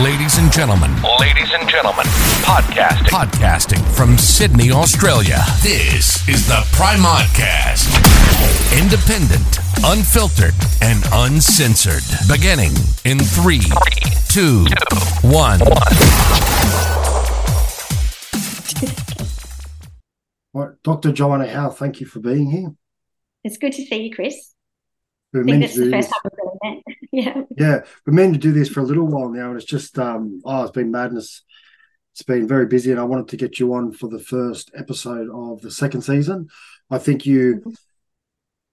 Ladies and gentlemen, Ladies and gentlemen, podcasting. podcasting from Sydney, Australia. This is the Primodcast. Independent, unfiltered, and uncensored. Beginning in three, two, one. All right, Dr. Joanna Howe, thank you for being here. It's good to see you, Chris. We're I think meant this is the first time we've really met. yeah. Yeah, we're meant to do this for a little while now, and it's just um oh, it's been madness. It's been very busy, and I wanted to get you on for the first episode of the second season. I think you,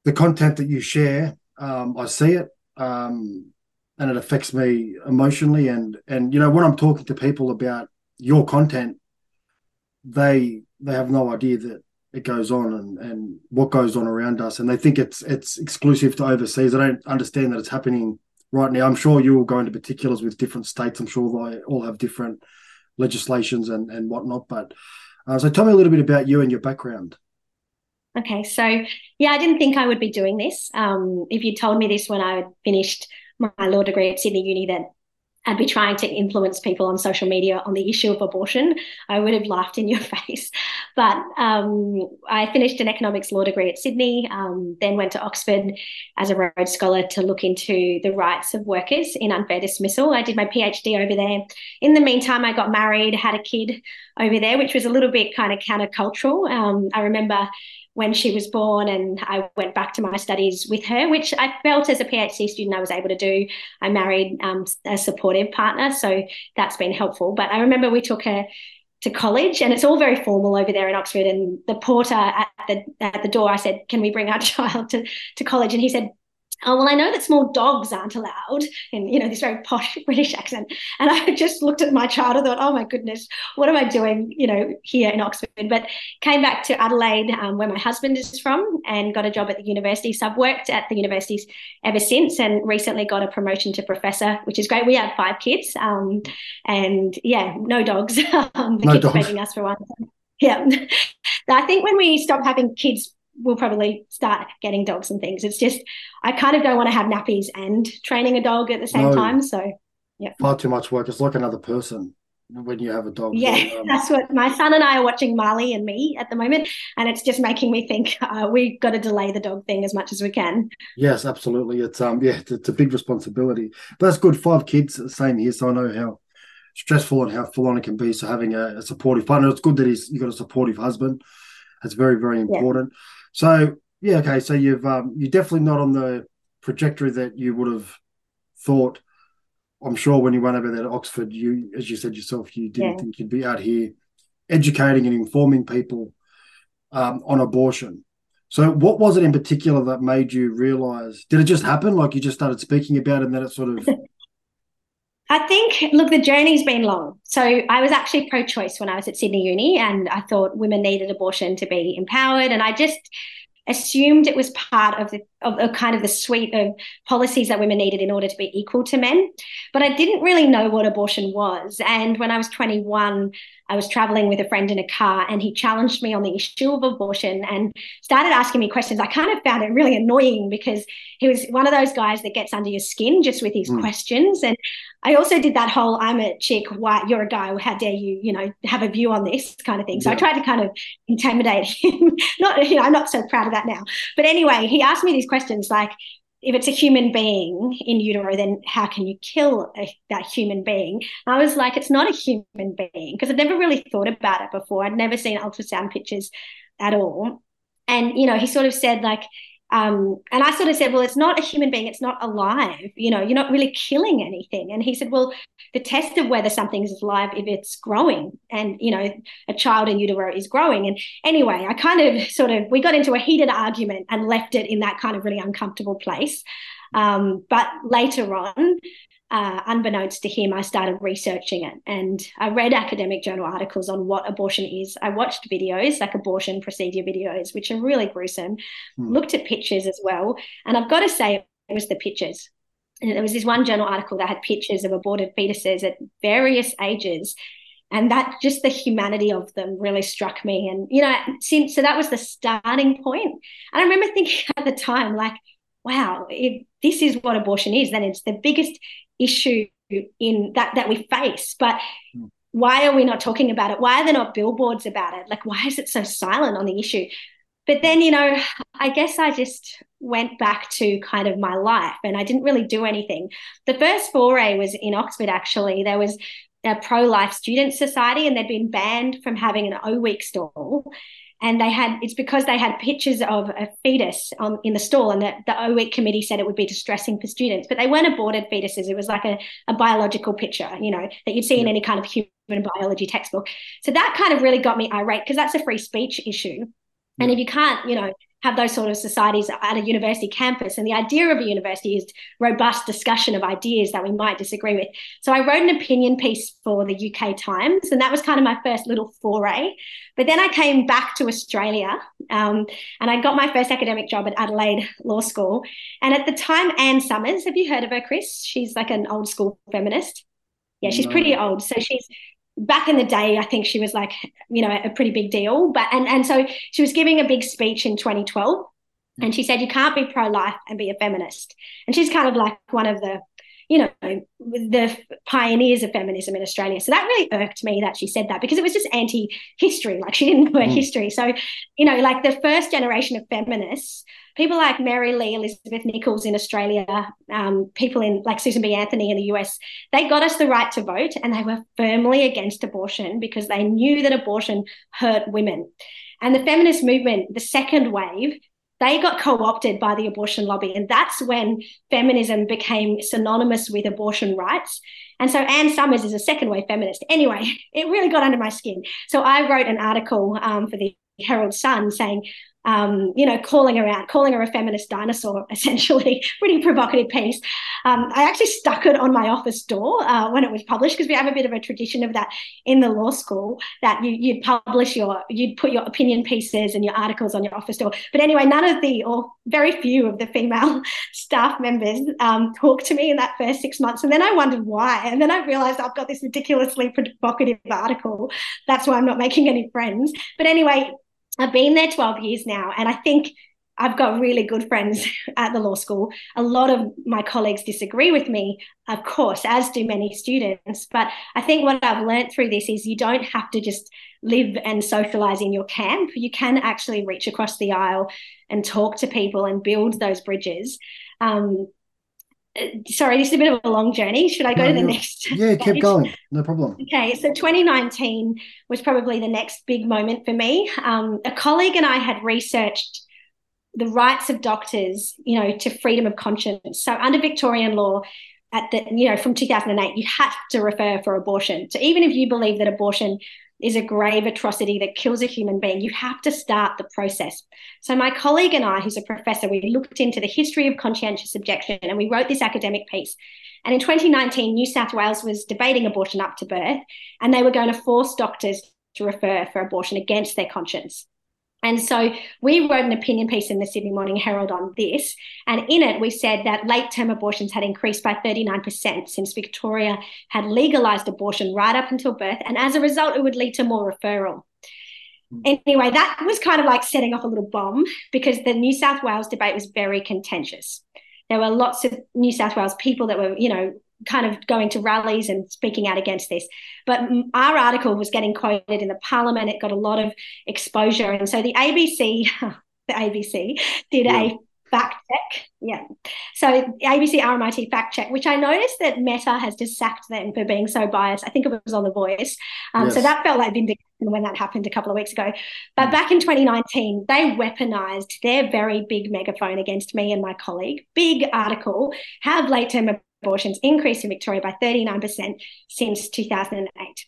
the content that you share, um, I see it, um, and it affects me emotionally, and and you know when I'm talking to people about your content, they they have no idea that it goes on and, and what goes on around us and they think it's it's exclusive to overseas. I don't understand that it's happening right now. I'm sure you will go into particulars with different states. I'm sure they all have different legislations and, and whatnot. But uh, so tell me a little bit about you and your background. Okay. So, yeah, I didn't think I would be doing this. Um, if you told me this when I finished my law degree at Sydney Uni, that I'd be trying to influence people on social media on the issue of abortion, I would have laughed in your face. But um, I finished an economics law degree at Sydney, um, then went to Oxford as a Rhodes Scholar to look into the rights of workers in unfair dismissal. I did my PhD over there. In the meantime, I got married, had a kid over there, which was a little bit kind of countercultural. Um, I remember when she was born and I went back to my studies with her, which I felt as a PhD student I was able to do. I married um, a supportive partner, so that's been helpful. But I remember we took her to college and it's all very formal over there in Oxford and the porter at the at the door I said can we bring our child to to college and he said oh well i know that small dogs aren't allowed in you know this very posh british accent. And i just looked at my child and thought oh my goodness what am i doing you know here in oxford? But came back to adelaide um, where my husband is from and got a job at the university. So i've worked at the universities ever since and recently got a promotion to professor which is great. We have five kids um, and yeah no dogs. Um, the No kids dogs. begging us for one. Yeah. I think when we stop having kids we'll probably start getting dogs and things. It's just I kind of don't want to have nappies and training a dog at the same No. time. So yeah, Far too much work. It's like another person when you have a dog. yeah, Um, that's what my son and I are watching Marley and me at the moment, and it's just making me think uh, we've got to delay the dog thing as much as we can. Yes, absolutely. It's um yeah, it's, a big responsibility. But that's good. Five kids, same here. So I know how stressful and how full on it can be. So having a, a supportive partner, it's good that he's you got a supportive husband. That's very very important. So yeah, okay. So you've um you're definitely not on the trajectory that you would have thought. I'm sure when you went over there to Oxford, you as you said yourself, you didn't Yeah. think you'd be out here educating and informing people um, on abortion. So, what was it in particular that made you realize? Did it just happen? Like you just started speaking about it, and then it sort of. I think, look, the journey's been long. So I was actually pro choice when I was at Sydney Uni, and I thought women needed abortion to be empowered. And I just assumed it was part of the of, of kind of the suite of policies that women needed in order to be equal to men. But I didn't really know what abortion was. And when I was 21, I was traveling with a friend in a car and he challenged me on the issue of abortion and started asking me questions. I kind of found it really annoying because he was one of those guys that gets under your skin just with his Mm. questions. And I also did that whole I'm a chick, why you're a guy, how dare you, you know, have a view on this kind of thing. So I tried to kind of intimidate him. not, you know, I'm not so proud of that now. But anyway, he asked me these questions like, if it's a human being in utero, then how can you kill a, that human being? I was like, it's not a human being because I'd never really thought about it before. I'd never seen ultrasound pictures at all. And, you know, he sort of said, like, um, and I sort of said, well, it's not a human being, it's not alive. You know, you're not really killing anything. And he said, well, the test of whether something is alive if it's growing and, you know, a child in utero is growing. And anyway, I kind of sort of, we got into a heated argument and left it in that kind of really uncomfortable place. Um, but later on, uh, unbeknownst to him, I started researching it and I read academic journal articles on what abortion is. I watched videos, like abortion procedure videos, which are really gruesome, Hmm. looked at pictures as well. And I've got to say, it was the pictures. And there was this one journal article that had pictures of aborted fetuses at various ages. And that just the humanity of them really struck me. And, you know, since, so that was the starting point. And I remember thinking at the time, like, wow, if this is what abortion is, then it's the biggest issue in that that we face but hmm. why are we not talking about it? Why are there not billboards about it? Like why is it so silent on the issue? But then you know i guess i just went back to kind of my life and i didn't really do anything. The first foray was in oxford actually. There was a pro-life student society and they'd been banned from having an o week stall and they had it's because they had pictures of a fetus on in the stall and the, the O week committee said it would be distressing for students but they weren't aborted fetuses. It was like a, a biological picture you know that you'd see in any kind of human biology textbook. So that kind of really got me irate because that's a free speech issue. And if you can't you know have those sort of societies at a university campus. And the idea of a university is robust discussion of ideas that we might disagree with. So I wrote an opinion piece for the UK Times, and that was kind of my first little foray. But then I came back to Australia um, and I got my first academic job at Adelaide Law School. And at the time, Anne Summers, have you heard of her, Chris? She's like an old school feminist. Yeah, she's no. pretty old. So she's back in the day, I think she was like, you know, a pretty big deal. But and and so she was giving a big speech in 2012, and she said you can't be pro-life and be a feminist. And she's kind of like one of the, you know, the pioneers of feminism in Australia. So that really irked me that she said that because it was just anti-history. Like she didn't know her mm. history. So, you know, like the first generation of feminists people like Mary Lee Elizabeth Nicholls in Australia, um, people in like Susan B. Anthony in the US, they got us the right to vote and they were firmly against abortion because they knew that abortion hurt women. And the feminist movement, the second wave, they got co-opted by the abortion lobby and that's when feminism became synonymous with abortion rights. And so anne summers is a second wave feminist. Anyway it really got under my skin. So i wrote an article um, for the herald sun saying um, you know, calling her out, calling her a feminist dinosaur, essentially, pretty provocative piece. Um, I actually stuck it on my office door uh, when it was published because we have a bit of a tradition of that in the law school that you, would publish your, you'd put your opinion pieces and your articles on your office door. But anyway, none of the, or very few of the female staff members um, talked to me in that first six months. And then I wondered why. And then I realized I've got this ridiculously provocative article. That's why I'm not making any friends. But anyway, I've been there 12 years now, and I think I've got really good friends at the law school. A lot of my colleagues disagree with me, of course, as do many students. But I think what I've learned through this is you don't have to just live and socialize in your camp. You can actually reach across the aisle and talk to people and build those bridges. Um, sorry, this is a bit of a long journey. Should I go no, to the next? Yeah, keep going. No problem. Okay, so 2019 was probably the next big moment for me. Um, a colleague and I had researched the rights of doctors, you know, to freedom of conscience. So under Victorian law, at the you know from 2008, you have to refer for abortion. So even if you believe that abortion is a grave atrocity that kills a human being, you have to start the process. So, my colleague and I, who's a professor, we looked into the history of conscientious objection and we wrote this academic piece. And in 2019, New South Wales was debating abortion up to birth, and they were going to force doctors to refer for abortion against their conscience. And so we wrote an opinion piece in the Sydney Morning Herald on this. And in it, we said that late term abortions had increased by 39% since Victoria had legalised abortion right up until birth. And as a result, it would lead to more referral. Hmm. Anyway, that was kind of like setting off a little bomb because the New South Wales debate was very contentious. There were lots of New South Wales people that were, you know, kind of going to rallies and speaking out against this. But our article was getting quoted in the parliament. It got a lot of exposure. And so the ABC, the ABC did yeah. a fact check. Yeah. So ABC RMIT fact check, which I noticed that Meta has just sacked them for being so biased. I think it was on The Voice. Um, yes. So that felt like vindication when that happened a couple of weeks ago. But mm. back in 2019, they weaponized their very big megaphone against me and my colleague. Big article. Have late term abortions increased in Victoria by 39% since 2008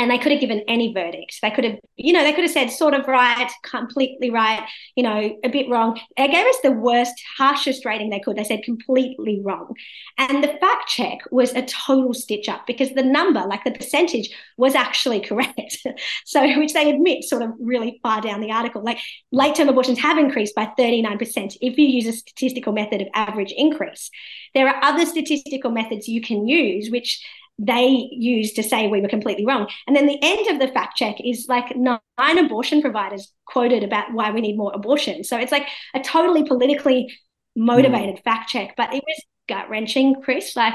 and they could have given any verdict. They could have, you know, they could have said sort of right, completely right, you know, a bit wrong. They gave us the worst, harshest rating they could. They said completely wrong. And the fact check was a total stitch up because the number, like the percentage, was actually correct. so, which they admit sort of really far down the article. Like late term abortions have increased by 39% if you use a statistical method of average increase. There are other statistical methods you can use, which they used to say we were completely wrong. And then the end of the fact check is like nine abortion providers quoted about why we need more abortion. So it's like a totally politically motivated mm. fact check, but it was gut wrenching, Chris. Like,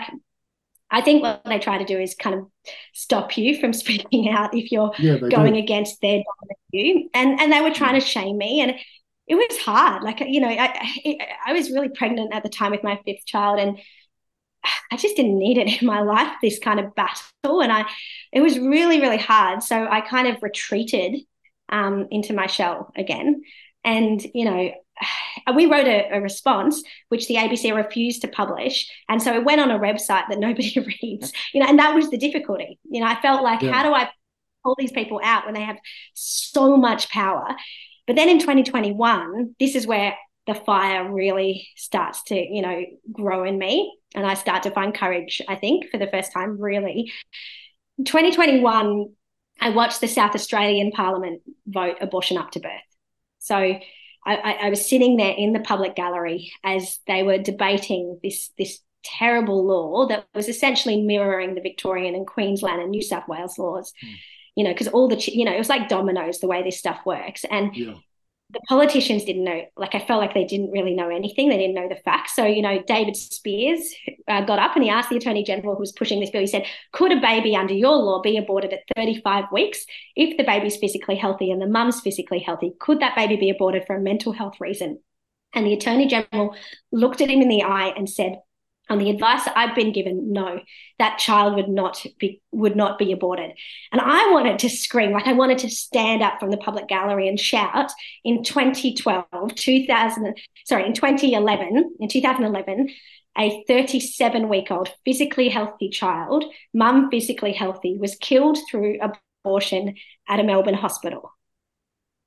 I think what they try to do is kind of stop you from speaking out if you're Yeah, going do. against their dominant view. And and they were trying to shame me, and it was hard. Like you know, I I- I was really pregnant at the time with my fifth child, and I just didn't need it in my life. This kind of battle, and I it was really really hard. So I kind of retreated um, into my shell again, and you know. We wrote a, a response which the ABC refused to publish, and so it went on a website that nobody reads. You know, and that was the difficulty. You know, I felt like, Yeah. how do I pull these people out when they have so much power? But then in 2021, this is where the fire really starts to, you know, grow in me. And I start to find courage, I think, for the first time, really. 2021, I watched the South Australian Parliament vote abortion up to birth. So I, I, I was sitting there in the public gallery as they were debating this, this terrible law that was essentially mirroring the Victorian and Queensland and New South Wales laws. Hmm. You know, because all the, you know, it was like dominoes the way this stuff works. And Yeah. The politicians didn't know like i felt like they didn't really know anything. They didn't know the facts. So you know David Speirs uh, got up and he asked the attorney general who was pushing this bill he said could a baby under your law be aborted at 35 weeks if the baby's physically healthy and the mum's physically healthy? Could that baby be aborted for a mental health reason? And the attorney general looked at him in the eye and said on the advice I've been given, no, that child would not be would not be aborted. And I wanted to scream, like I wanted to stand up from the public gallery and shout in 2012, 2000, sorry, in 2011, in 2011, a 37 week old physically healthy child, mum physically healthy, was killed through abortion at a Melbourne hospital.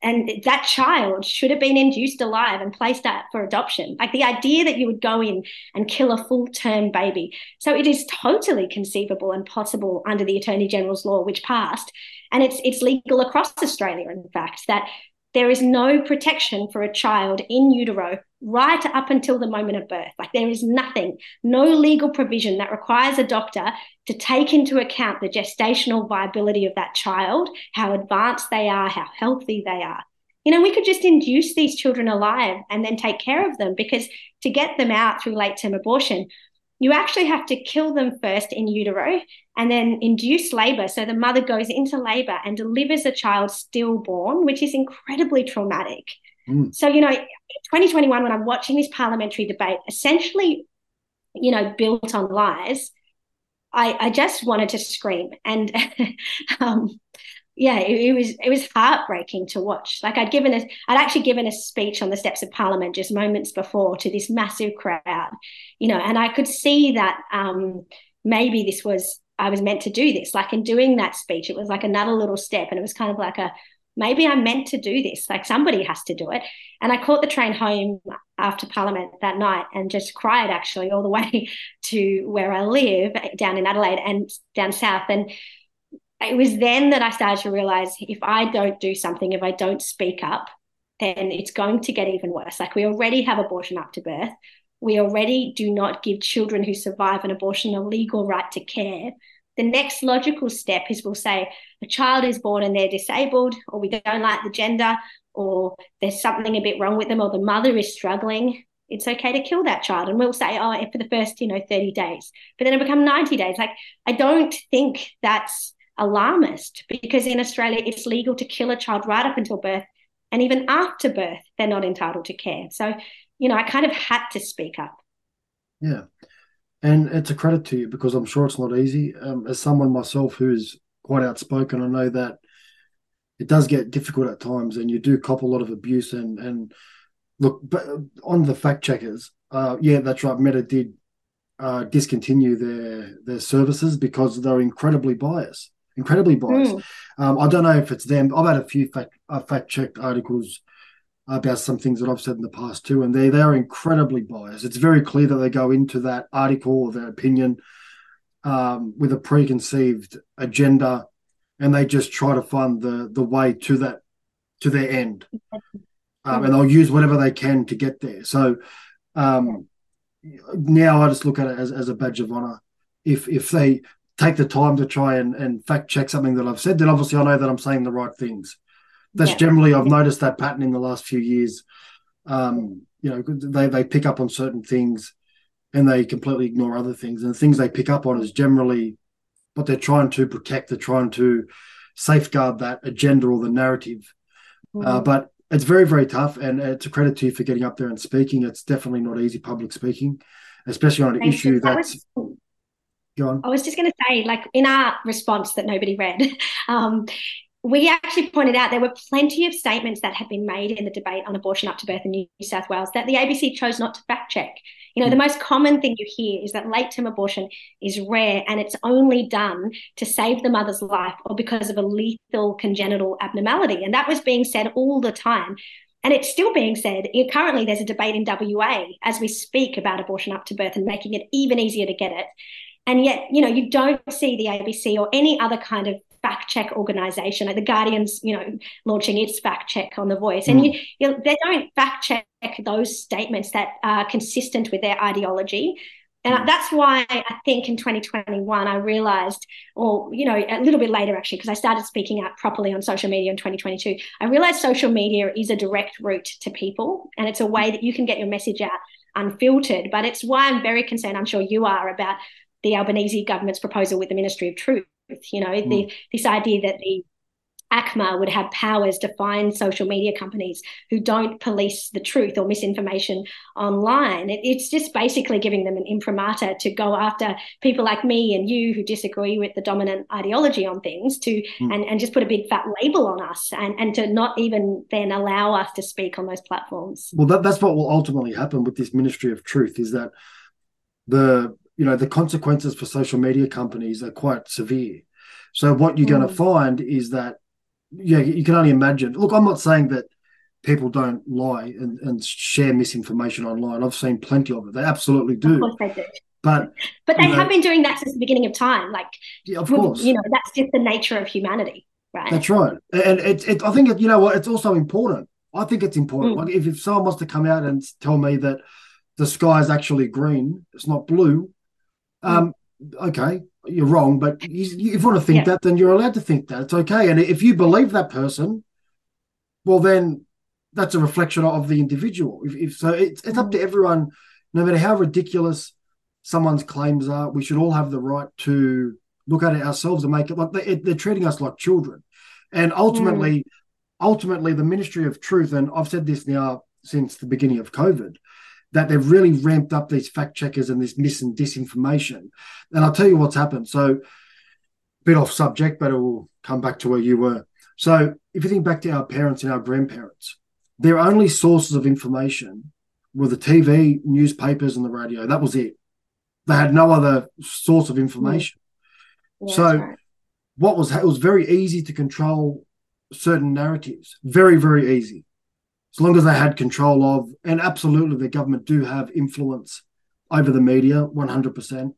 And that child should have been induced alive and placed out for adoption. Like the idea that you would go in and kill a full term baby. So it is totally conceivable and possible under the Attorney General's law, which passed. And it's it's legal across Australia, in fact, that there is no protection for a child in utero right up until the moment of birth. Like there is nothing, no legal provision that requires a doctor to take into account the gestational viability of that child, how advanced they are, how healthy they are. You know, we could just induce these children alive and then take care of them because to get them out through late term abortion, you actually have to kill them first in utero and then induce labor. So the mother goes into labor and delivers a child stillborn, which is incredibly traumatic. Mm. So, you know, 2021, when I'm watching this parliamentary debate, essentially, you know, built on lies, I, I just wanted to scream. And um, yeah, it, it, was it was heartbreaking to watch. Like I'd given a, I'd actually given a speech on the steps of Parliament just moments before to this massive crowd, you know, and I could see that um, maybe this was I was meant to do this. Like in doing that speech, it was like another little step, and it was kind of like a maybe I'm meant to do this. Like somebody has to do it. And I caught the train home after Parliament that night and just cried actually all the way to where I live down in Adelaide and down south. And it was then that I started to realize if I don't do something, if I don't speak up, then it's going to get even worse. Like we already have abortion up to birth. We already do not give children who survive an abortion a legal right to care. The next logical step is we'll say a child is born and they're disabled, or we don't like the gender, or there's something a bit wrong with them, or the mother is struggling. It's okay to kill that child. And we'll say, oh, for the first, you know, 30 days. But then it become 90 days. Like, I don't think that's alarmist because in Australia, it's legal to kill a child right up until birth. And even after birth, they're not entitled to care. So, you know, I kind of had to speak up. Yeah. And it's a credit to you because I'm sure it's not easy. Um, as someone myself who's quite outspoken, I know that it does get difficult at times and you do cop a lot of abuse. And, and look, but on the fact checkers, uh, yeah, that's right. Meta did uh, discontinue their their services because they're incredibly biased, incredibly biased. Mm. Um, I don't know if it's them. I've had a few fact uh, fact checked articles about some things that I've said in the past too, and they they are incredibly biased. It's very clear that they go into that article or their opinion um, with a preconceived agenda, and they just try to find the the way to that to their end, um, and they'll use whatever they can to get there. So um, now I just look at it as, as a badge of honor. If if they take the time to try and, and fact check something that I've said, then obviously I know that I'm saying the right things. That's Yeah. generally I've noticed that pattern in the last few years. Um, you know, they they pick up on certain things and they completely ignore other things. And the things they pick up on is generally what they're trying to protect. They're trying to safeguard that agenda or the narrative. Uh, mm-hmm. Uh, but it's very, very tough. And it's a credit to you for getting up there and speaking. It's definitely not easy public speaking, especially on an Thank issue that that's. Was, go on. I was just going to say, like in our response that nobody read, um, we actually pointed out there were plenty of statements that had been made in the debate on abortion up to birth in New South Wales that the ABC chose not to fact check. You know, the hmm. most common thing you hear is that late term abortion is rare and it's only done to save the mother's life or because of a lethal congenital abnormality. And that was being said all the time. And it's still being said. Currently, there's a debate in WA as we speak about abortion up to birth and making it even easier to get it. And yet, you know, you don't see the ABC or any other kind of fact check organization, like the Guardian's, you know, launching its fact check on the voice. And mm. you, you they don't fact check those statements that are consistent with their ideology. And mm. that's why I think in 2021, I realized, or, you know, a little bit later actually, because I started speaking out properly on social media in 2022, I realized social media is a direct route to people and it's a way that you can get your message out unfiltered. But it's why I'm very concerned, I'm sure you are, about the Albanese government's proposal with the Ministry of Truth you know, mm. the, this idea that the ACMA would have powers to find social media companies who don't police the truth or misinformation online. It, it's just basically giving them an imprimatur to go after people like me and you who disagree with the dominant ideology on things to mm. and, and just put a big fat label on us and, and to not even then allow us to speak on those platforms. Well, that, that's what will ultimately happen with this Ministry of Truth is that the you know the consequences for social media companies are quite severe. So what you're mm. going to find is that yeah, you can only imagine. Look, I'm not saying that people don't lie and, and share misinformation online. I've seen plenty of it. They absolutely do. Of course they do. But but they have been doing that since the beginning of time. Like yeah, of course. You know, that's just the nature of humanity. Right. That's right. And it, it I think it, you know what, it's also important. I think it's important. Mm. Like if, if someone wants to come out and tell me that the sky is actually green, it's not blue, um, okay, you're wrong, but you, if you want to think yeah. that, then you're allowed to think that. It's okay. And if you believe that person, well, then that's a reflection of the individual. If, if so, it's, it's up to mm. everyone, no matter how ridiculous someone's claims are. We should all have the right to look at it ourselves and make it like they, are treating us like children. And ultimately, mm. ultimately, the Ministry of Truth, and I've said this now since the beginning of COVID, that they've really ramped up these fact checkers and this mis and disinformation. And I'll tell you what's happened. So, a bit off subject, but it will come back to where you were. So, if you think back to our parents and our grandparents, their only sources of information were the TV, newspapers, and the radio. That was it. They had no other source of information. Yeah, so, right. what was it was very easy to control certain narratives. Very, very easy as long as they had control of, and absolutely the government do have influence over the media, 100%.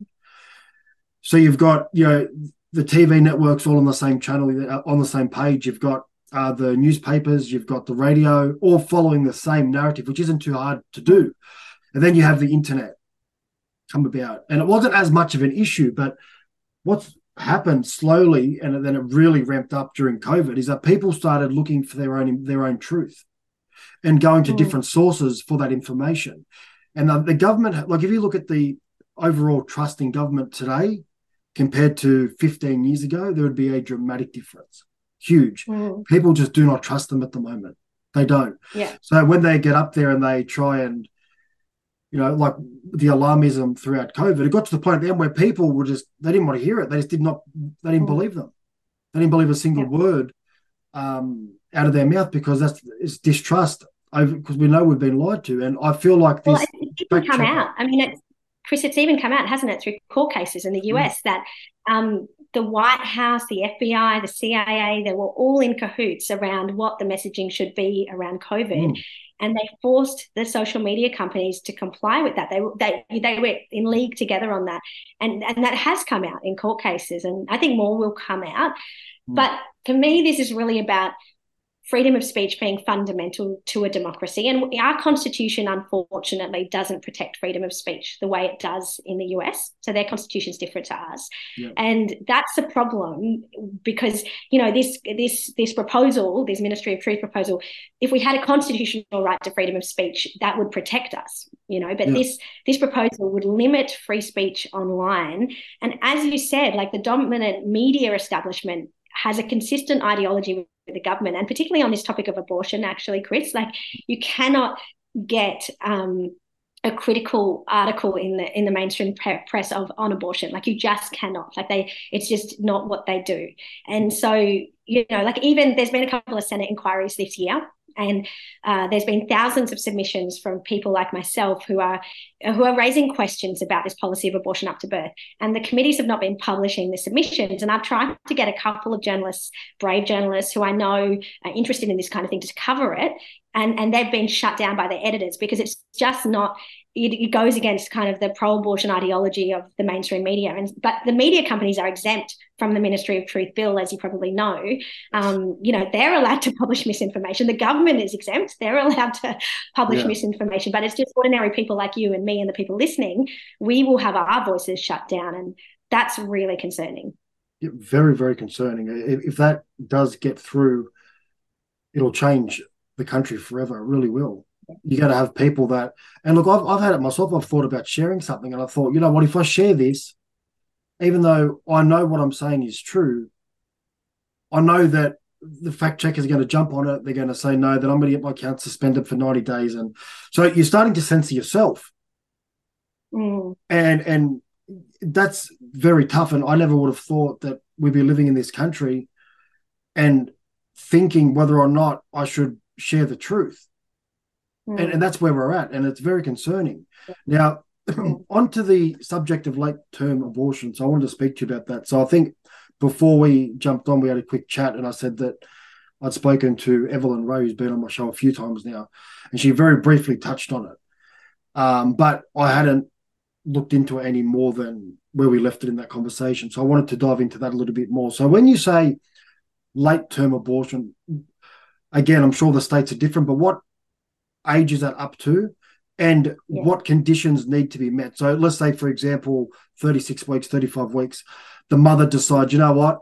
So you've got, you know, the TV networks all on the same channel, uh, on the same page. You've got uh, the newspapers, you've got the radio, all following the same narrative, which isn't too hard to do. And then you have the internet come about. And it wasn't as much of an issue, but what's happened slowly and then it really ramped up during COVID is that people started looking for their own their own truth and going to mm. different sources for that information. And the, the government, like if you look at the overall trust in government today compared to 15 years ago, there would be a dramatic difference. Huge. Mm. People just do not trust them at the moment. They don't. Yeah. So when they get up there and they try and, you know, like the alarmism throughout COVID, it got to the point at the end where people were just they didn't want to hear it. They just did not. They didn't mm. believe them. They didn't believe a single yeah. word. Um, out of their mouth because that's it's distrust over because we know we've been lied to, and I feel like this. Well, it's even come out. I mean, it's, Chris, it's even come out, hasn't it, through court cases in the US mm. that um, the White House, the FBI, the CIA, they were all in cahoots around what the messaging should be around COVID. Mm. And they forced the social media companies to comply with that. They, they, they were in league together on that. And, and that has come out in court cases. And I think more will come out. Mm. But for me, this is really about freedom of speech being fundamental to a democracy. And our constitution, unfortunately, doesn't protect freedom of speech the way it does in the US. So their constitution is different to ours. Yeah. And that's a problem because, you know, this this this proposal, this Ministry of Truth proposal, if we had a constitutional right to freedom of speech, that would protect us. you know but Yeah. this this proposal would limit free speech online and as you said like the dominant media establishment has a consistent ideology with the government and particularly on this topic of abortion actually chris like you cannot get um a critical article in the in the mainstream press of on abortion. Like you just cannot. Like they it's just not what they do. And so you know like even there's been a couple of senate inquiries this year and uh, there's been thousands of submissions from people like myself who are who are raising questions about this policy of abortion up to birth. And the committees have not been publishing the submissions. And i've tried to get a couple of journalists brave journalists who i know are interested in this kind of thing to cover it. And and they've been shut down by their editors because it's just not it, it, goes against kind of the pro-abortion ideology of the mainstream media. And but the media companies are exempt from the ministry of truth bill as you probably know um, you know they're allowed to publish misinformation. The government is exempt. They're allowed to publish yeah. misinformation. But it's just ordinary people like you and me and the people listening we will have our voices shut down. And that's really concerning. Yeah, very very concerning. If, if that does get through it'll change the country forever. It really will. You got to have people that and look I've, I've had it myself. I've thought about sharing something and i thought you know what if i share this even though i know what i'm saying is true i know that the fact checkers are going to jump on it. They're going to say no that i'm going to get my account suspended for 90 days. And so you're starting to censor yourself. Mm. and and that's very tough. And i never would have thought that we'd be living in this country and thinking whether or not i should share the truth. And, and that's where we're at. And it's very concerning. Now onto the subject of late term abortion so i wanted to speak to you about that. So i think before we jumped on we had a quick chat and i said that i'd spoken to evelyn rowe who's been on my show a few times now and she very briefly touched on it. Um, but i hadn't looked into it any more than where we left it in that conversation. So i wanted to dive into that a little bit more. So when you say late term abortion again i'm sure the states are different but what age is that up to and yeah. what conditions need to be met. So let's say for example 36 weeks 35 weeks the mother decides you know what?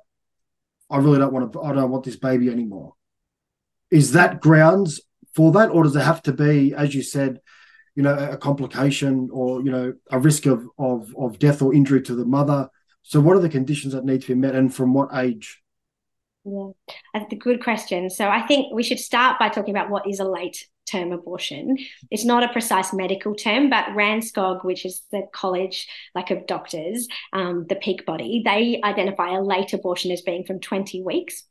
I really don't want to i don't want this baby anymore. Is that grounds for that or does it have to be as you said you know a complication or you know a risk of of, of death or injury to the mother? So what are the conditions that need to be met and from what age? Yeah, that's a good question. So I think we should start by talking about what is a late term abortion. It's not a precise medical term, but RANZCOG, which is the college like of doctors, um, the peak body, they identify a late abortion as being from 20 weeks.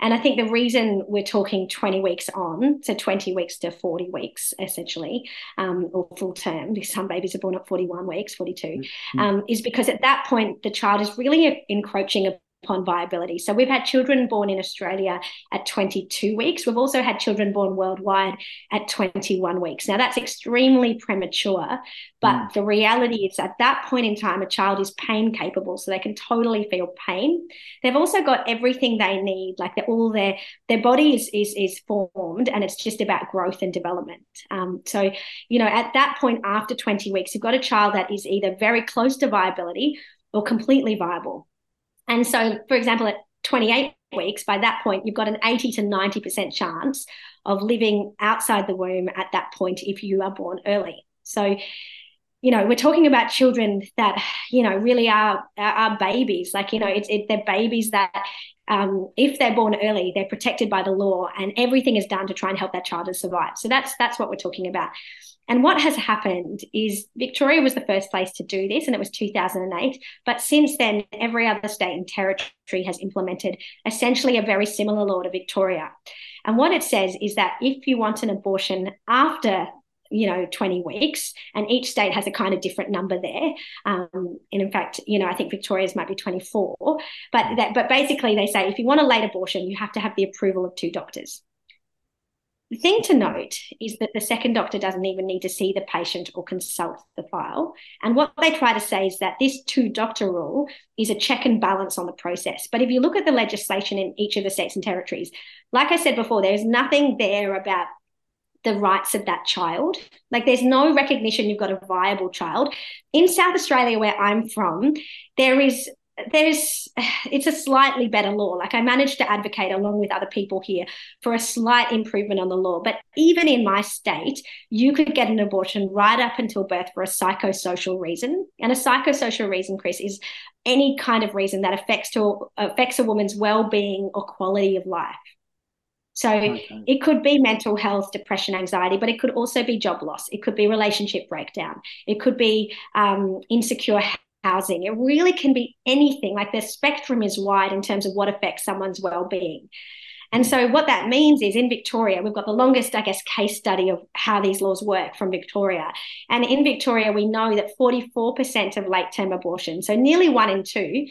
And I think the reason we're talking 20 weeks on, so 20 weeks to 40 weeks essentially, um, or full term, because some babies are born at 41 weeks, 42, mm-hmm. um, is because at that point the child is really encroaching upon viability. So we've had children born in Australia at 22 weeks. We've also had children born worldwide at 21 weeks. Now that's extremely premature, but mm. the reality is at that point in time, a child is pain capable, so they can totally feel pain. They've also got everything they need, like they're all their their body is is is formed, and it's just about growth and development. Um, so you know, at that point after 20 weeks, you've got a child that is either very close to viability or completely viable. And so, for example, at 28 weeks, by that point, you've got an 80 to 90% chance of living outside the womb at that point if you are born early. So, you know, we're talking about children that, you know, really are are babies. Like, you know, it's it, they're babies that um, if they're born early, they're protected by the law, and everything is done to try and help that child to survive. So that's that's what we're talking about. And what has happened is Victoria was the first place to do this, and it was 2008. But since then, every other state and territory has implemented essentially a very similar law to Victoria. And what it says is that if you want an abortion after you know 20 weeks and each state has a kind of different number there um, and in fact you know i think victoria's might be 24 but that but basically they say if you want a late abortion you have to have the approval of two doctors the thing to note is that the second doctor doesn't even need to see the patient or consult the file. And what they try to say is that this two doctor rule is a check and balance on the process. But if you look at the legislation in each of the states and territories, like I said before, there's nothing there about the rights of that child. Like there's no recognition you've got a viable child. In South Australia, where I'm from, there is there's it's a slightly better law like i managed to advocate along with other people here for a slight improvement on the law but even in my state you could get an abortion right up until birth for a psychosocial reason and a psychosocial reason chris is any kind of reason that affects to affects a woman's well-being or quality of life so okay. it could be mental health, depression, anxiety, but it could also be job loss. It could be relationship breakdown. It could be um, insecure housing. It really can be anything. Like the spectrum is wide in terms of what affects someone's well-being. And so what that means is in Victoria, we've got the longest, I guess, case study of how these laws work from Victoria. And in Victoria, we know that 44% of late term abortion, so nearly one in two,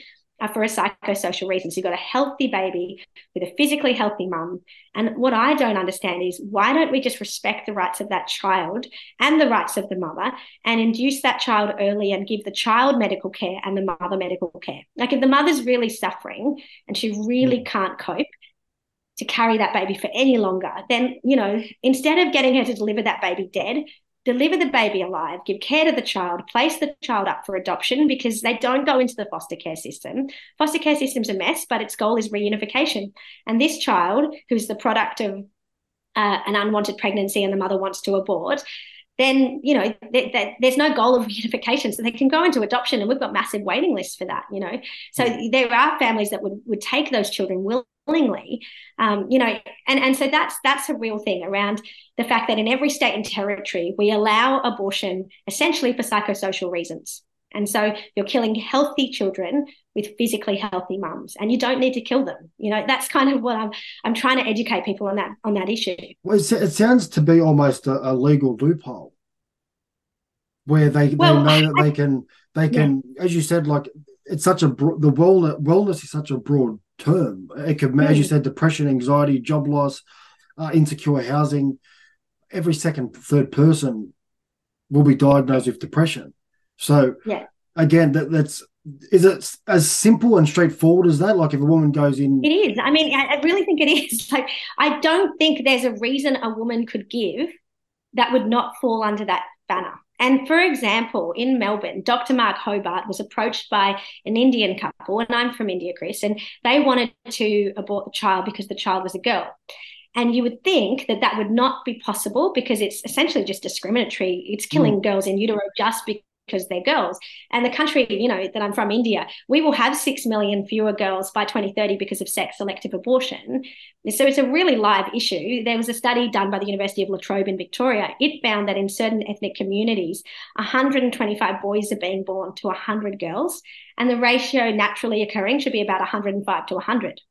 for a psychosocial reason. So you've got a healthy baby with a physically healthy mum. And what I don't understand is why don't we just respect the rights of that child and the rights of the mother and induce that child early and give the child medical care and the mother medical care? Like if the mother's really suffering and she really mm. can't cope, to carry that baby for any longer, then, you know, instead of getting her to deliver that baby dead, deliver the baby alive, give care to the child, place the child up for adoption because they don't go into the foster care system. Foster care system's a mess, but its goal is reunification. And this child, who's the product of uh, an unwanted pregnancy and the mother wants to abort, then you know th- th- there's no goal of reunification. So they can go into adoption and we've got massive waiting lists for that you know. So there are families that would, would take those children willingly um, you know and and so that's that's a real thing around the fact that in every state and territory we allow abortion essentially for psychosocial reasons. And so you're killing healthy children with physically healthy mums, and you don't need to kill them. You know, that's kind of what I'm I'm trying to educate people on that on that issue. Well, it sounds to be almost a, a legal loophole where they, well, they know that they can they can, yeah. as you said, like it's such a the wellness wellness is such a broad term. It could, mm. as you mm. said, depression, anxiety, job loss, uh, insecure housing. Every second, third person will be diagnosed with depression. So yeah. again, that, that's is it as simple and straightforward as that? Like if a woman goes in, it is. I mean, I really think it is. Like I don't think there's a reason a woman could give that would not fall under that banner. And for example, in Melbourne, Dr. Mark Hobart was approached by an Indian couple, and I'm from India, Chris, and they wanted to abort the child because the child was a girl. And you would think that that would not be possible because it's essentially just discriminatory. It's killing mm. girls in utero just because they're girls. And the country, you know, that I'm from, India, we will have 6 million fewer girls by 2030 because of sex selective abortion. So it's a really live issue. There was a study done by the University of La Trobe in Victoria. It found that in certain ethnic communities, 125 boys are being born to 100 girls. And the ratio naturally occurring should be about 105 to 100.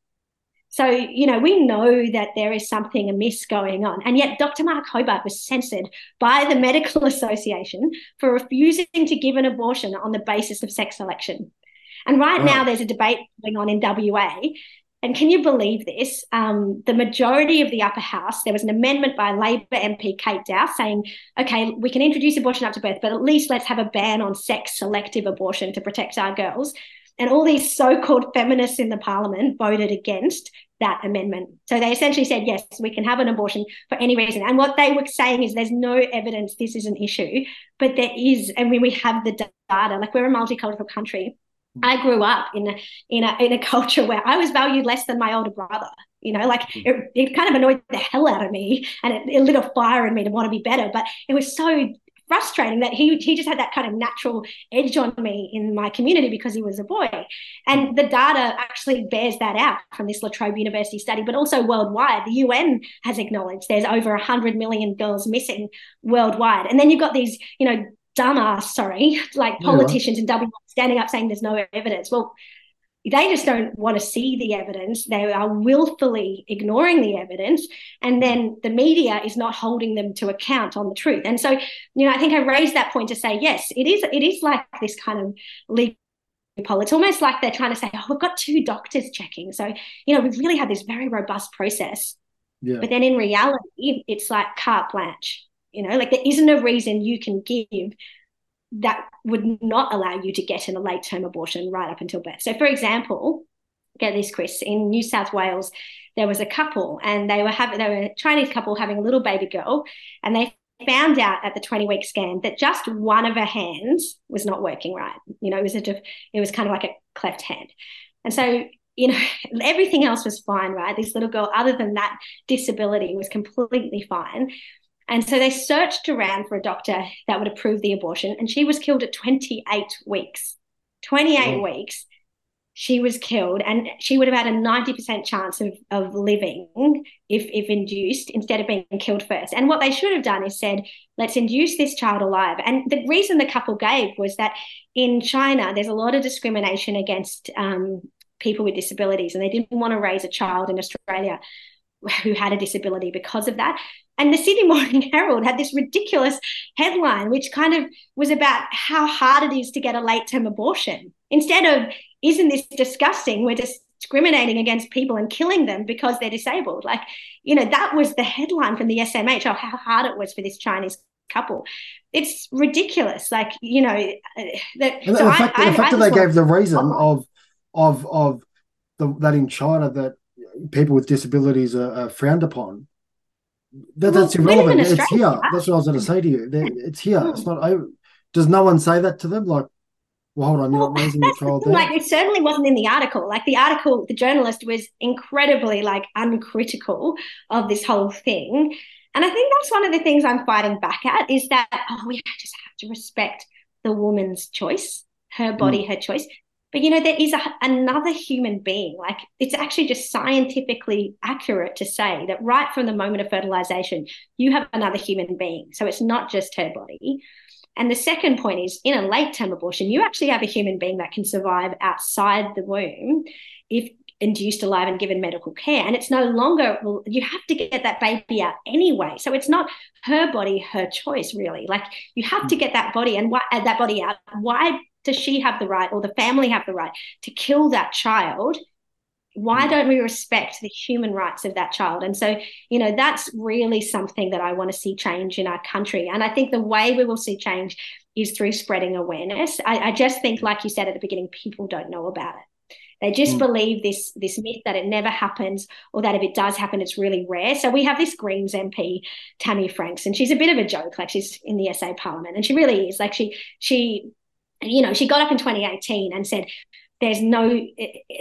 So, you know, we know that there is something amiss going on. And yet, Dr. Mark Hobart was censored by the Medical Association for refusing to give an abortion on the basis of sex selection. And right now, there's a debate going on in WA. And can you believe this? Um, the majority of the upper house, there was an amendment by Labor MP Kate Doust saying, okay, we can introduce abortion up to birth, but at least let's have a ban on sex selective abortion to protect our girls. And all these so called feminists in the parliament voted against that amendment. So they essentially said, yes, we can have an abortion for any reason. And what they were saying is there's no evidence this is an issue, but there is. And when we have the data, like we're a multicultural country. I grew up in a in a in a culture where I was valued less than my older brother. You know, like hmm. it, it kind of annoyed the hell out of me, and it, it lit a fire in me to want to be better. But it was so frustrating that he he just had that kind of natural edge on me in my community because he was a boy. And the data actually bears that out from this La Trobe University study, but also worldwide. The UN has acknowledged there's over 100 million girls missing worldwide. And then you've got these, you know, dumbass, sorry, like politicians yeah. in WA standing up saying there's no evidence. Well, they just don't want to see the evidence. They are willfully ignoring the evidence. And then the media is not holding them to account on the truth. And so, you know, I think I raised that point to say, yes, it is, it is like this kind of legal It's almost like they're trying to say, oh, we've got two doctors checking. So, you know, we've really had this very robust process. Yeah. But then in reality, it's like carte blanche. You know, like there isn't a reason you can give that would not allow you to get in a late term abortion right up until birth. So, for example, get this, Chris, in New South Wales, there was a couple and they were having they were a Chinese couple having a little baby girl, and they found out at the 20 week scan that just one of her hands was not working right. You know, it was a it was kind of like a cleft hand. And so, you know, everything else was fine, right? This little girl, other than that disability, was completely fine. And so they searched around for a doctor that would approve the abortion, and she was killed at 28 weeks. 28 oh. weeks she was killed and she would have had a 90% chance of, of living if, if induced instead of being killed first. And what they should have done is said, let's induce this child alive. And the reason the couple gave was that in China, there's a lot of discrimination against um, people with disabilities, and they didn't want to raise a child in Australia who had a disability because of that. And the Sydney Morning Herald had this ridiculous headline, which kind of was about how hard it is to get a late term abortion. Instead of, isn't this disgusting? We're discriminating against people and killing them because they're disabled. Like, you know, that was the headline from the SMH of how hard it was for this Chinese couple. It's ridiculous. Like, you know, uh, the, so the fact, I, the fact I, that they gave the reason of, of, of the, that in China that people with disabilities are, are frowned upon. That, well, that's irrelevant. It's here. That's what I was going to say to you. It's here. It's not. I, does no one say that to them? Like, well, hold on, you're well, not raising the child there. Like, it certainly wasn't in the article. Like, the article, the journalist was incredibly like uncritical of this whole thing. And I think that's one of the things I'm fighting back at is that oh, we just have to respect the woman's choice, her body, mm. her choice. But you know, there is a, another human being. Like it's actually just scientifically accurate to say that right from the moment of fertilization, you have another human being. So it's not just her body. And the second point is in a late term abortion, you actually have a human being that can survive outside the womb if induced alive and given medical care. And it's no longer, well, you have to get that baby out anyway. So it's not her body, her choice, really. Like you have to hmm. get that body and why, uh, that body out. Why does she have the right or the family have the right to kill that child? Why mm. don't we respect the human rights of that child? And so, you know, that's really something that I want to see change in our country. And I think the way we will see change is through spreading awareness. I, I just think, like you said at the beginning, people don't know about it. They just mm. believe this this myth that it never happens, or that if it does happen, it's really rare. So we have this Greens MP, Tammy Franks, and she's a bit of a joke. Like she's in the SA Parliament, and she really is. Like she she you know, she got up in 2018 and said, there's no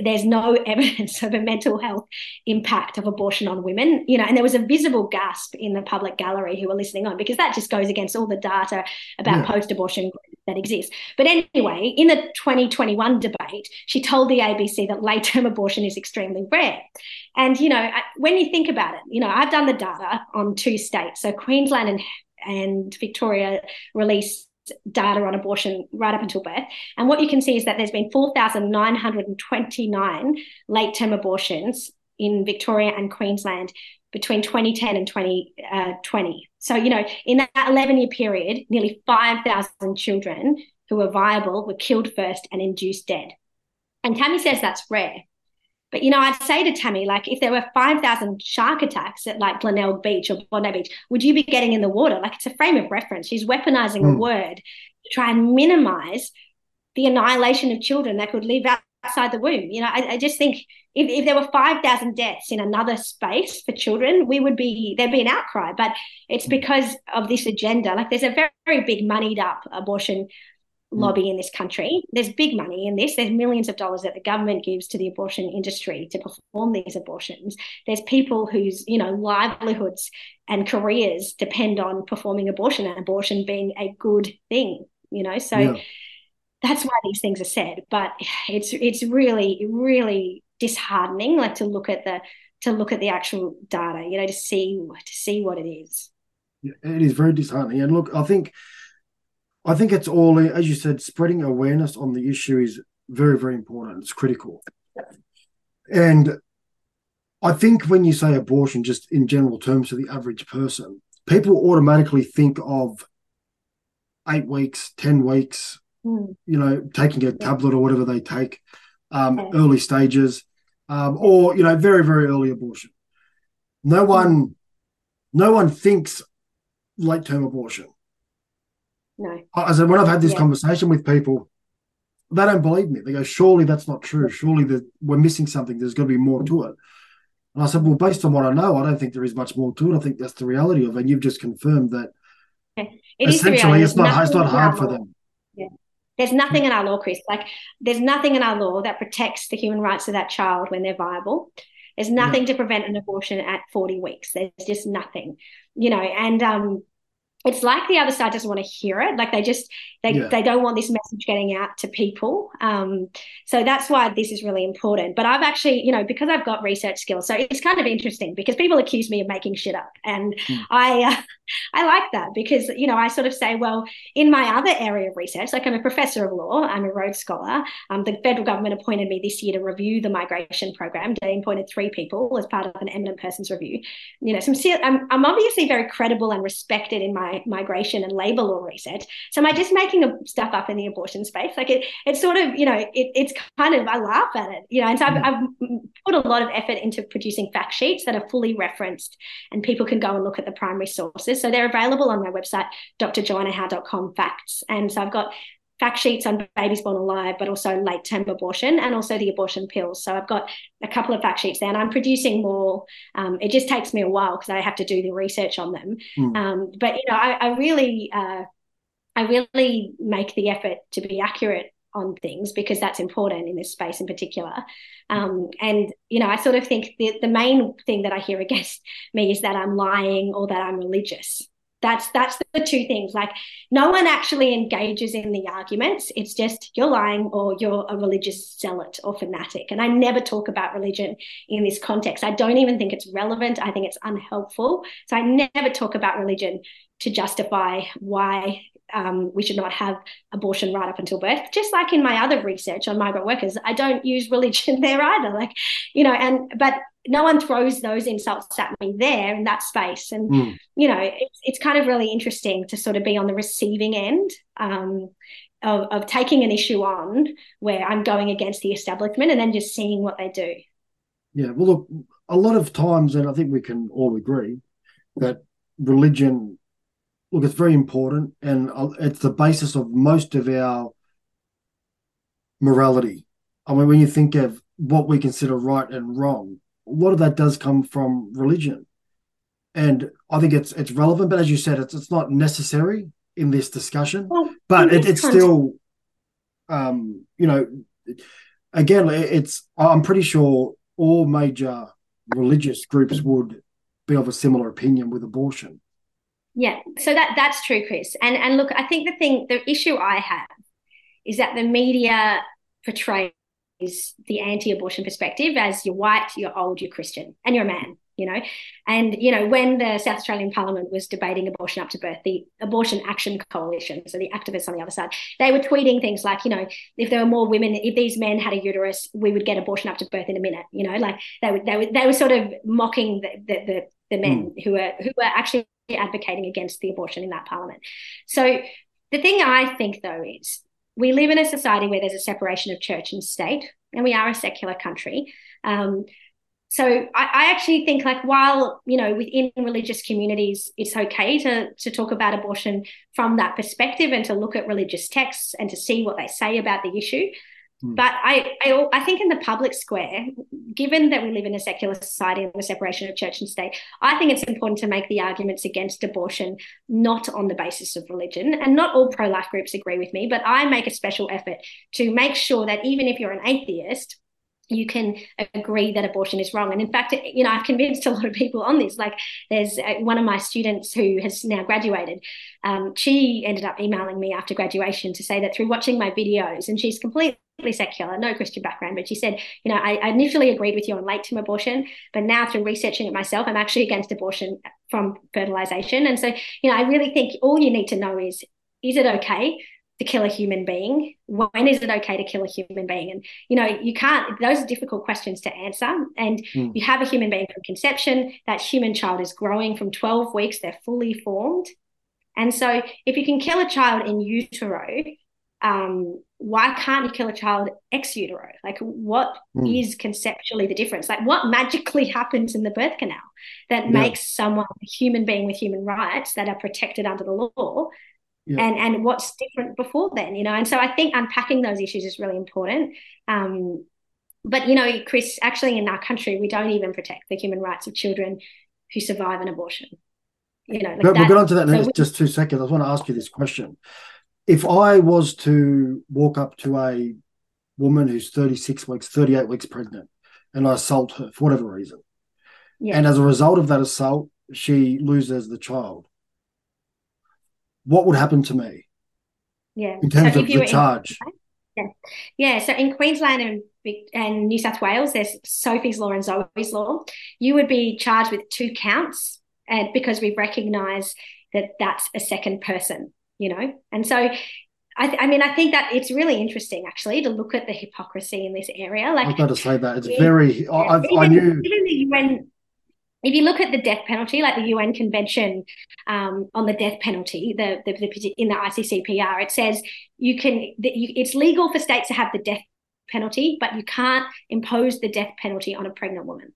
there's no evidence of a mental health impact of abortion on women you know and there was a visible gasp in the public gallery who were listening on because that just goes against all the data about yeah. post-abortion that exists but anyway in the 2021 debate she told the abc that late-term abortion is extremely rare and you know when you think about it you know i've done the data on two states so queensland and and victoria released data on abortion right up until birth. And what you can see is that there's been 4,929 late term abortions in Victoria and Queensland between 2010 and 2020. Uh, so, you know, in that 11 year period, nearly 5,000 children who were viable were killed first and induced dead. And Tammy says that's rare. But you know, I'd say to Tammy, like, if there were five thousand shark attacks at like Glenelg Beach or Bondi Beach, would you be getting in the water? Like, it's a frame of reference. She's weaponizing mm. a hmm. word to try and minimize the annihilation of children that could live outside the womb. You know, I, I just think if, if there were five thousand deaths in another space for children, we would be there'd be an outcry. But it's hmm. because of this agenda. Like, there's a very, very big moneyed up abortion. Mm. lobby in this country. There's big money in this. There's millions of dollars that the government gives to the abortion industry to perform these abortions. There's people whose, you know, livelihoods and careers depend on performing abortion and abortion being a good thing, you know. So yeah. that's why these things are said. But it's it's really, really disheartening, like to look at the to look at the actual data, you know, to see to see what it is. Yeah, it is very disheartening. And look, I think I think it's all, as you said, spreading awareness on the issue is very, very important. It's critical. And I think when you say abortion, just in general terms to the average person, people automatically think of eight weeks, 10 weeks, mm. you know, taking a tablet or whatever they take, um, okay. early stages, um, or, you know, very, very early abortion. No one, no one thinks late term abortion. No. I said, when I've had this yeah. conversation with people, they don't believe me. They go, surely that's not true. Surely that we're missing something. There's got to be more to it. And I said, well, based on what I know, I don't think there is much more to it. I think that's the reality of it. And you've just confirmed that it Essentially, it's not it's not hard for them. There's nothing in our law, Chris. Like, there's nothing in our law that protects the human rights of that child when they're viable. There's nothing to prevent an abortion at 40 weeks. There's just nothing, you know. And um, it's like the other side doesn't want to hear it. Like they just they Yeah. they don't want this message getting out to people. Um, so that's why this is really important. But I've actually, you know, because I've got research skills, so it's kind of interesting because people accuse me of making shit up, and Mm. I uh, I like that because you know I sort of say, well, in my other area of research, like I'm a professor of law, I'm a Rhodes Scholar. Um, the federal government appointed me this year to review the migration program. They appointed three people as part of an eminent persons review. You know, some I'm, I'm obviously very credible and respected in my migration and labor law research. So am I just making a- stuff up in the abortion space? Like it, it's sort of, you know, it, it's kind of I laugh at it, you know. And so I've, I've put a lot of effort into producing fact sheets that are fully referenced, and people can go and look at the primary sources. So they're available on my website, drjoannahowe.com facts. And so I've got fact sheets on babies born alive, but also late term abortion and also the abortion pills. So I've got a couple of fact sheets there, and I'm producing more. Um, it just takes me a while because I have to do the research on them. Mm. Um, but you know, I, I really, uh, I really make the effort to be accurate on things because that's important in this space in particular. Um, and you know, I sort of think the the main thing that I hear against me is that I'm lying or that I'm religious. That's that's the two things. Like no one actually engages in the arguments. It's just you're lying or you're a religious zealot or fanatic. And I never talk about religion in this context. I don't even think it's relevant. I think it's unhelpful. So I never talk about religion to justify why um, we should not have abortion right up until birth. Just like in my other research on migrant workers, I don't use religion there either. Like, you know, and but no one throws those insults at me there in that space. And Mm. you know, it's it's kind of really interesting to sort of be on the receiving end. Um, of, of taking an issue on where I'm going against the establishment and then just seeing what they do. Yeah, well, look, a lot of times, and I think we can all agree that religion, look, it's very important, and uh, it's the basis of most of our morality. I mean, when you think of what we consider right and wrong, a lot of that does come from religion, and I think it's it's relevant. But as you said, it's it's not necessary in this discussion. Well, but it, it's still um you know again it's i'm pretty sure all major religious groups would be of a similar opinion with abortion Yeah, so that that's true, Chris. And and look, I think the thing, the issue I have is that the media portrays the anti-abortion perspective as you're white, you're old, you're Christian, and you're a man. You know, and you know when the South Australian Parliament was debating abortion up to birth, the Abortion Action Coalition, so the activists on the other side, they were tweeting things like, you know, if there were more women, if these men had a uterus, we would get abortion up to birth in a minute. You know, like they were they were they were sort of mocking the the the, the men hmm. who were who were actually advocating against the abortion in that parliament. So the thing I think though is we live in a society where there's a separation of church and state, and we are a secular country. Um, so I, I actually think like while you know within religious communities it's okay to to talk about abortion from that perspective and to look at religious texts and to see what they say about the issue. But I, I I think in the public square, given that we live in a secular society and the separation of church and state, I think it's important to make the arguments against abortion not on the basis of religion. And not all pro life groups agree with me, but I make a special effort to make sure that even if you're an atheist, you can agree that abortion is wrong. And in fact, you know, I've convinced a lot of people on this. Like, there's uh, one of my students who has now graduated. Um, she ended up emailing me after graduation to say that through watching my videos, and she's completely secular, no Christian background, but she said, you know, I, I initially agreed with you on late term abortion, but now through researching it myself, I'm actually against abortion from fertilization. And so, you know, I really think all you need to know is, is it okay to kill a human being? When is it okay to kill a human being? And you know, you can't. Those are difficult questions to answer. And Mm. you have a human being from conception. That human child is growing from twelve weeks. They're fully formed. And so, if you can kill a child in utero, um, why can't you kill a child ex utero? Like, what is Mm. conceptually the difference? Like, what magically happens in the birth canal that Yeah. makes someone a human being with human rights that are protected under the law? Yeah. And and what's different before then, you know? And so I think unpacking those issues is really important. Um, but you know, Chris, actually in our country, we don't even protect the human rights of children who survive an abortion. You know, like But we'll get on to that in so just two seconds. I want to ask you this question. If I was to walk up to a woman who's 36 weeks, 38 weeks pregnant, and I assault her for whatever reason, yeah. and as a result of that assault, she loses the child, what would happen to me yeah. in terms So of the were in- charge? Yeah, so in Queensland and, and New South Wales, there's Sophie's Law and Zoe's Law. You would be charged with two counts, and because we recognise that that's a second person, you know. And so, I, th- I mean, I think that it's really interesting actually to look at the hypocrisy in this area. Like i was about to say that. It's Yeah. very, I, I've, I even, knew, even the UN, if you look at the death penalty, like the UN Convention um, on the death penalty, the, the, the in the ICCPR, it says you can. that you, it's legal for states to have the death penalty, but you can't impose the death penalty on a pregnant woman.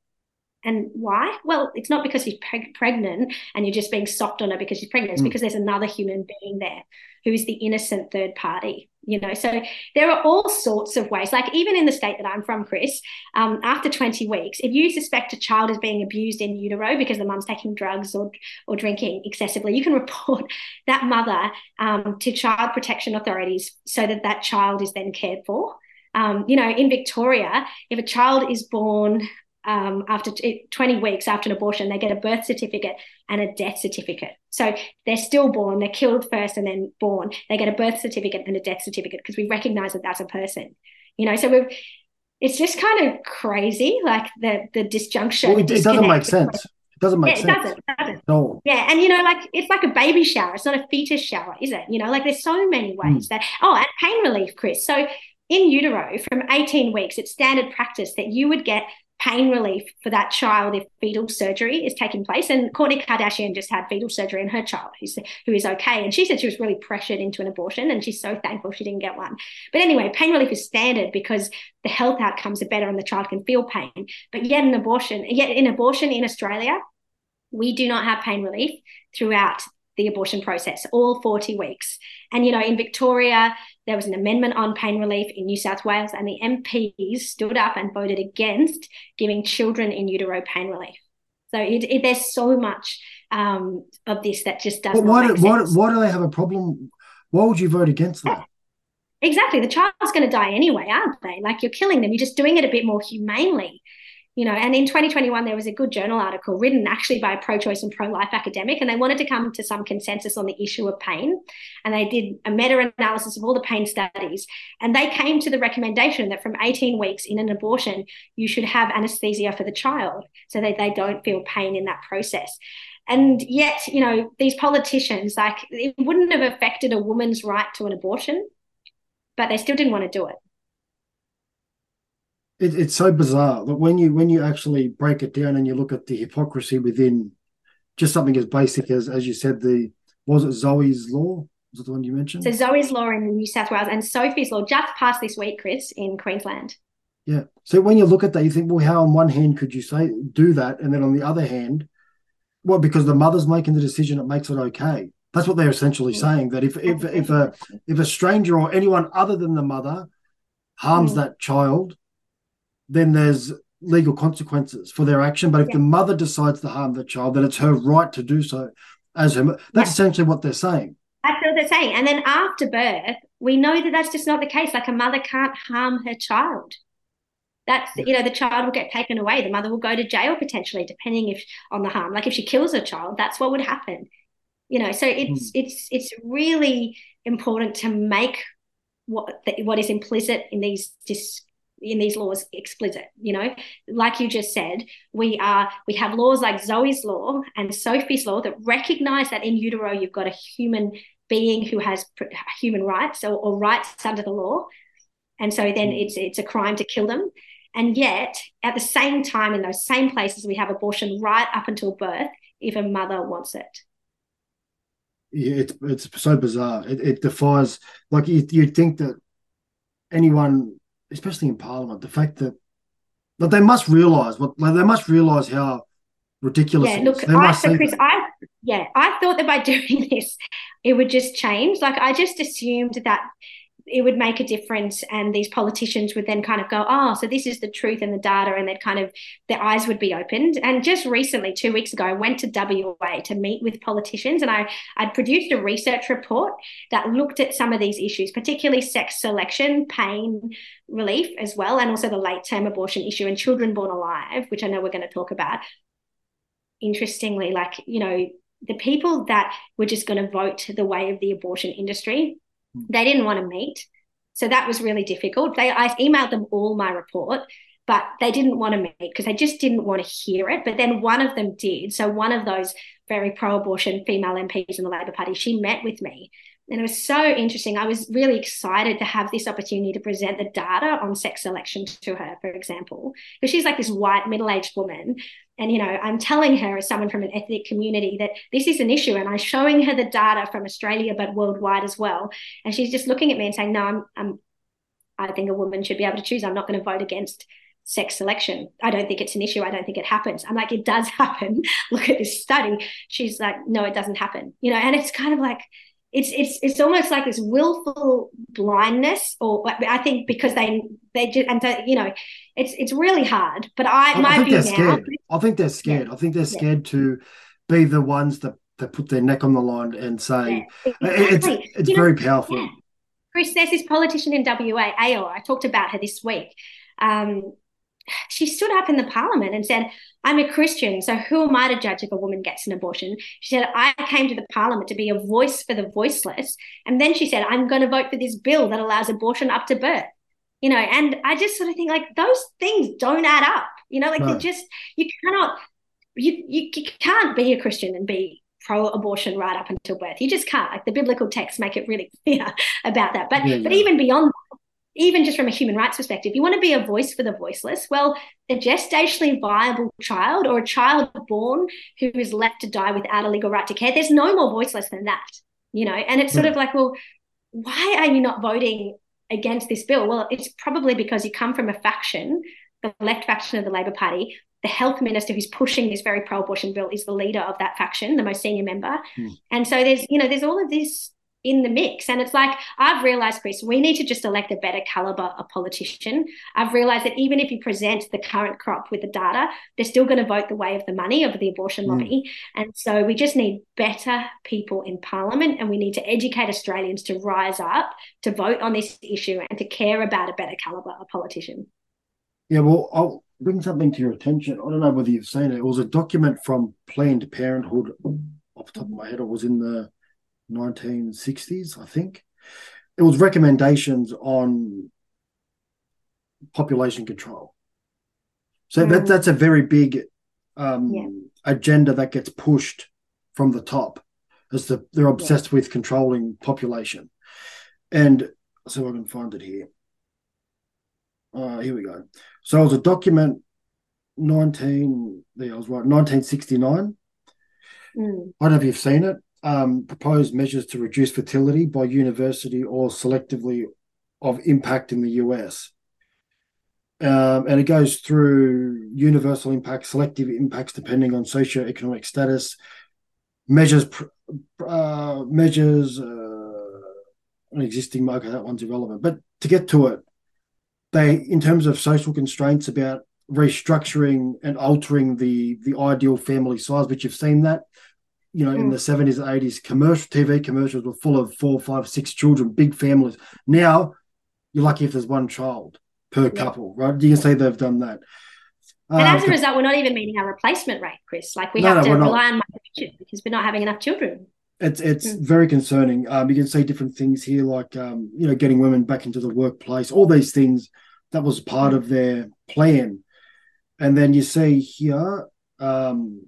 And why? Well, it's not because she's preg- pregnant and you're just being soft on her because she's pregnant. It's Mm. because there's another human being there who is the innocent third party. You know, so there are all sorts of ways. Like even in the state that I'm from, Chris, um, after 20 weeks, if you suspect a child is being abused in utero because the mum's taking drugs or or drinking excessively, you can report that mother um, to child protection authorities so that that child is then cared for. Um, you know, in Victoria, if a child is born um, after t- 20 weeks after an abortion, they get a birth certificate and a death certificate. So they're stillborn, they're killed first and then born. They get a birth certificate and a death certificate because we recognize that that's a person. You know, so we've it's just kind of crazy, like the the disjunction. well, it, it doesn't make sense. It doesn't make Yeah, it sense. doesn't. It doesn't. all. Yeah, and you know, like it's like a baby shower. It's not a fetus shower, is it? You know, like there's so many Hmm. ways that. Oh, and pain relief, Chris. So in utero, from 18 weeks, it's standard practice that you would get pain relief for that child if fetal surgery is taking place. And Kourtney Kardashian just had fetal surgery in her child, who's who is okay. And she said she was really pressured into an abortion, and she's so thankful she didn't get one. But anyway, pain relief is standard because the health outcomes are better and the child can feel pain. But yet, an abortion, yet in abortion in Australia, we do not have pain relief throughout the abortion process, all 40 weeks. And, you know, in Victoria, there was an amendment on pain relief in New South Wales, and the MPs stood up and voted against giving children in utero pain relief. So it, it, there's so much um, of this that just does But not why make do, why, why do they have a problem? Why would you vote against that? Exactly. The child's going to die anyway, aren't they? Like you're killing them. You're just doing it a bit more humanely. You know, and in 2021, there was a good journal article written actually by a pro choice and pro life academic, and they wanted to come to some consensus on the issue of pain. And they did a meta analysis of all the pain studies. And they came to the recommendation that from 18 weeks in an abortion, you should have anesthesia for the child so that they don't feel pain in that process. And yet, you know, these politicians, like, it wouldn't have affected a woman's right to an abortion, but they still didn't want to do it. It, it's so bizarre that when you when you actually break it down and you look at the hypocrisy within just something as basic as as you said the was it Zoe's law was it the one you mentioned So Zoe's law in New South Wales and Sophie's law just passed this week, Chris, in Queensland. yeah so when you look at that you think well how on one hand could you say do that and then on the other hand well because the mother's making the decision it makes it okay that's what they're essentially Mm. saying that if if if a if a stranger or anyone other than the mother harms Mm. that child then there's legal consequences for their action. But if Yeah. the mother decides to harm the child, then it's her right to do so as her. That's Yeah. essentially what they're saying. That's what they're saying. And then after birth, we know that that's just not the case. Like a mother can't harm her child. That's Yeah. you know the child will get taken away. The mother will go to jail potentially, depending if on the harm. Like if she kills her child, that's what would happen. You know, so it's hmm. it's it's really important to make what what is implicit in these dis, in these laws explicit. You know, like you just said, we are we have laws like Zoe's law and Sophie's law that recognize that in utero you've got a human being who has pr- human rights or, or rights under the law, and so then mm. it's it's a crime to kill them. And yet, at the same time, in those same places, we have abortion right up until birth if a mother wants it. Yeah, It's it's so bizarre. It, it defies like you, you'd think that anyone, especially in Parliament, the fact that but they must realise what like, they must realise how ridiculous. Yeah, it look, I, must so Chris, that. I yeah, I thought that by doing this, it would just change. Like I just assumed that it would make a difference and these politicians would then kind of go oh so this is the truth and the data and they'd kind of their eyes would be opened. And just recently two weeks ago i went to wa to meet with politicians and i i'd produced a research report that looked at some of these issues particularly sex selection pain relief as well and also the late term abortion issue and children born alive which i know we're going to talk about. Interestingly like you know the people that were just going to vote the way of the abortion industry they didn't want to meet. So that was really difficult. They I emailed them all my report, but they didn't want to meet because they just didn't want to hear it. But then one of them did. So one of those very pro-abortion female MPs in the Labor Party, she met with me. And it was so interesting. I was really excited to have this opportunity to present the data on sex selection to her, for example, because she's like this white middle-aged woman and you know i'm telling her as someone from an ethnic community that this is an issue and i'm showing her the data from australia but worldwide as well. And she's just looking at me and saying no i'm, I'm i think a woman should be able to choose. I'm not going to vote against sex selection. I don't think it's an issue. I don't think it happens. I'm like it does happen. Look at this study. She's like no it doesn't happen. You know and it's kind of like it's it's it's almost like this willful blindness or i think because they they just and uh, you know it's it's really hard but i, I my view now scared i think they're scared Yeah. i think they're Yeah. scared to be the ones that that put their neck on the line and say Yeah, it's exactly. it's You know, very powerful yeah. Chris, there's this politician in WA, Ayor. I talked about her this week. Um, she stood up in the parliament and said, I'm a Christian, so who am I to judge if a woman gets an abortion? She said, I came to the parliament to be a voice for the voiceless. And then she said, I'm going to vote for this bill that allows abortion up to birth. You know, and I just sort of think like those things don't add up. You know, like No. they just, you cannot, you, you, you can't be a Christian and be pro abortion right up until birth. You just can't. Like the biblical texts make it really clear about that. But Yeah, but yeah. even beyond that, even just from a human rights perspective, you want to be a voice for the voiceless. Well, a gestationally viable child or a child born who is left to die without a legal right to care, there's no more voiceless than that, you know? And it's sort Yeah. of like, well, why are you not voting against this bill? Well, it's probably because you come from a faction, the left faction of the Labor Party. The health minister who's pushing this very pro-abortion bill is the leader of that faction, the most senior member. Hmm. And so there's, you know, there's all of this in the mix. And it's like, I've realized, Chris, we need to just elect a better caliber of politician. I've realized that even if you present the current crop with the data, they're still going to vote the way of the money of the abortion Mm. lobby. And so we just need better people in parliament and we need to educate Australians to rise up, to vote on this issue and to care about a better caliber of politician. Yeah, well, I'll bring something to your attention. I don't know whether you've seen it. It was a document from Planned Parenthood. Off the top of my head, it was in the 1960s, I think. It was recommendations on population control. So that Mm. that's a very big um, Yeah. agenda that gets pushed from the top, as the they're obsessed with controlling population. And so I can find it here. Uh, here we go. So it was a document 19, there I was right, 1969. Mm. I don't know if you've seen it. Um, proposed measures to reduce fertility by university or selectively of impact in the US. Um, and it goes through universal impact, selective impacts depending on socioeconomic status, measures, uh, measures, uh, an existing okay, that one's irrelevant. But to get to it, they, in terms of social constraints about restructuring and altering the the ideal family size, which you've seen that, you know, in Mm. the seventies, eighties, commercial TV commercials were full of four, five, six children, big families. Now you're lucky if there's one child per couple, right? You can say they've done that. And Uh, as a result, we're not even meeting our replacement rate, Chris. Like we No, have no, to we're not. rely on migration because we're not having enough children. It's it's Mm. very concerning. Um, you can see different things here, like um, you know, getting women back into the workplace. All these things that was part of their plan, and then you see here, um,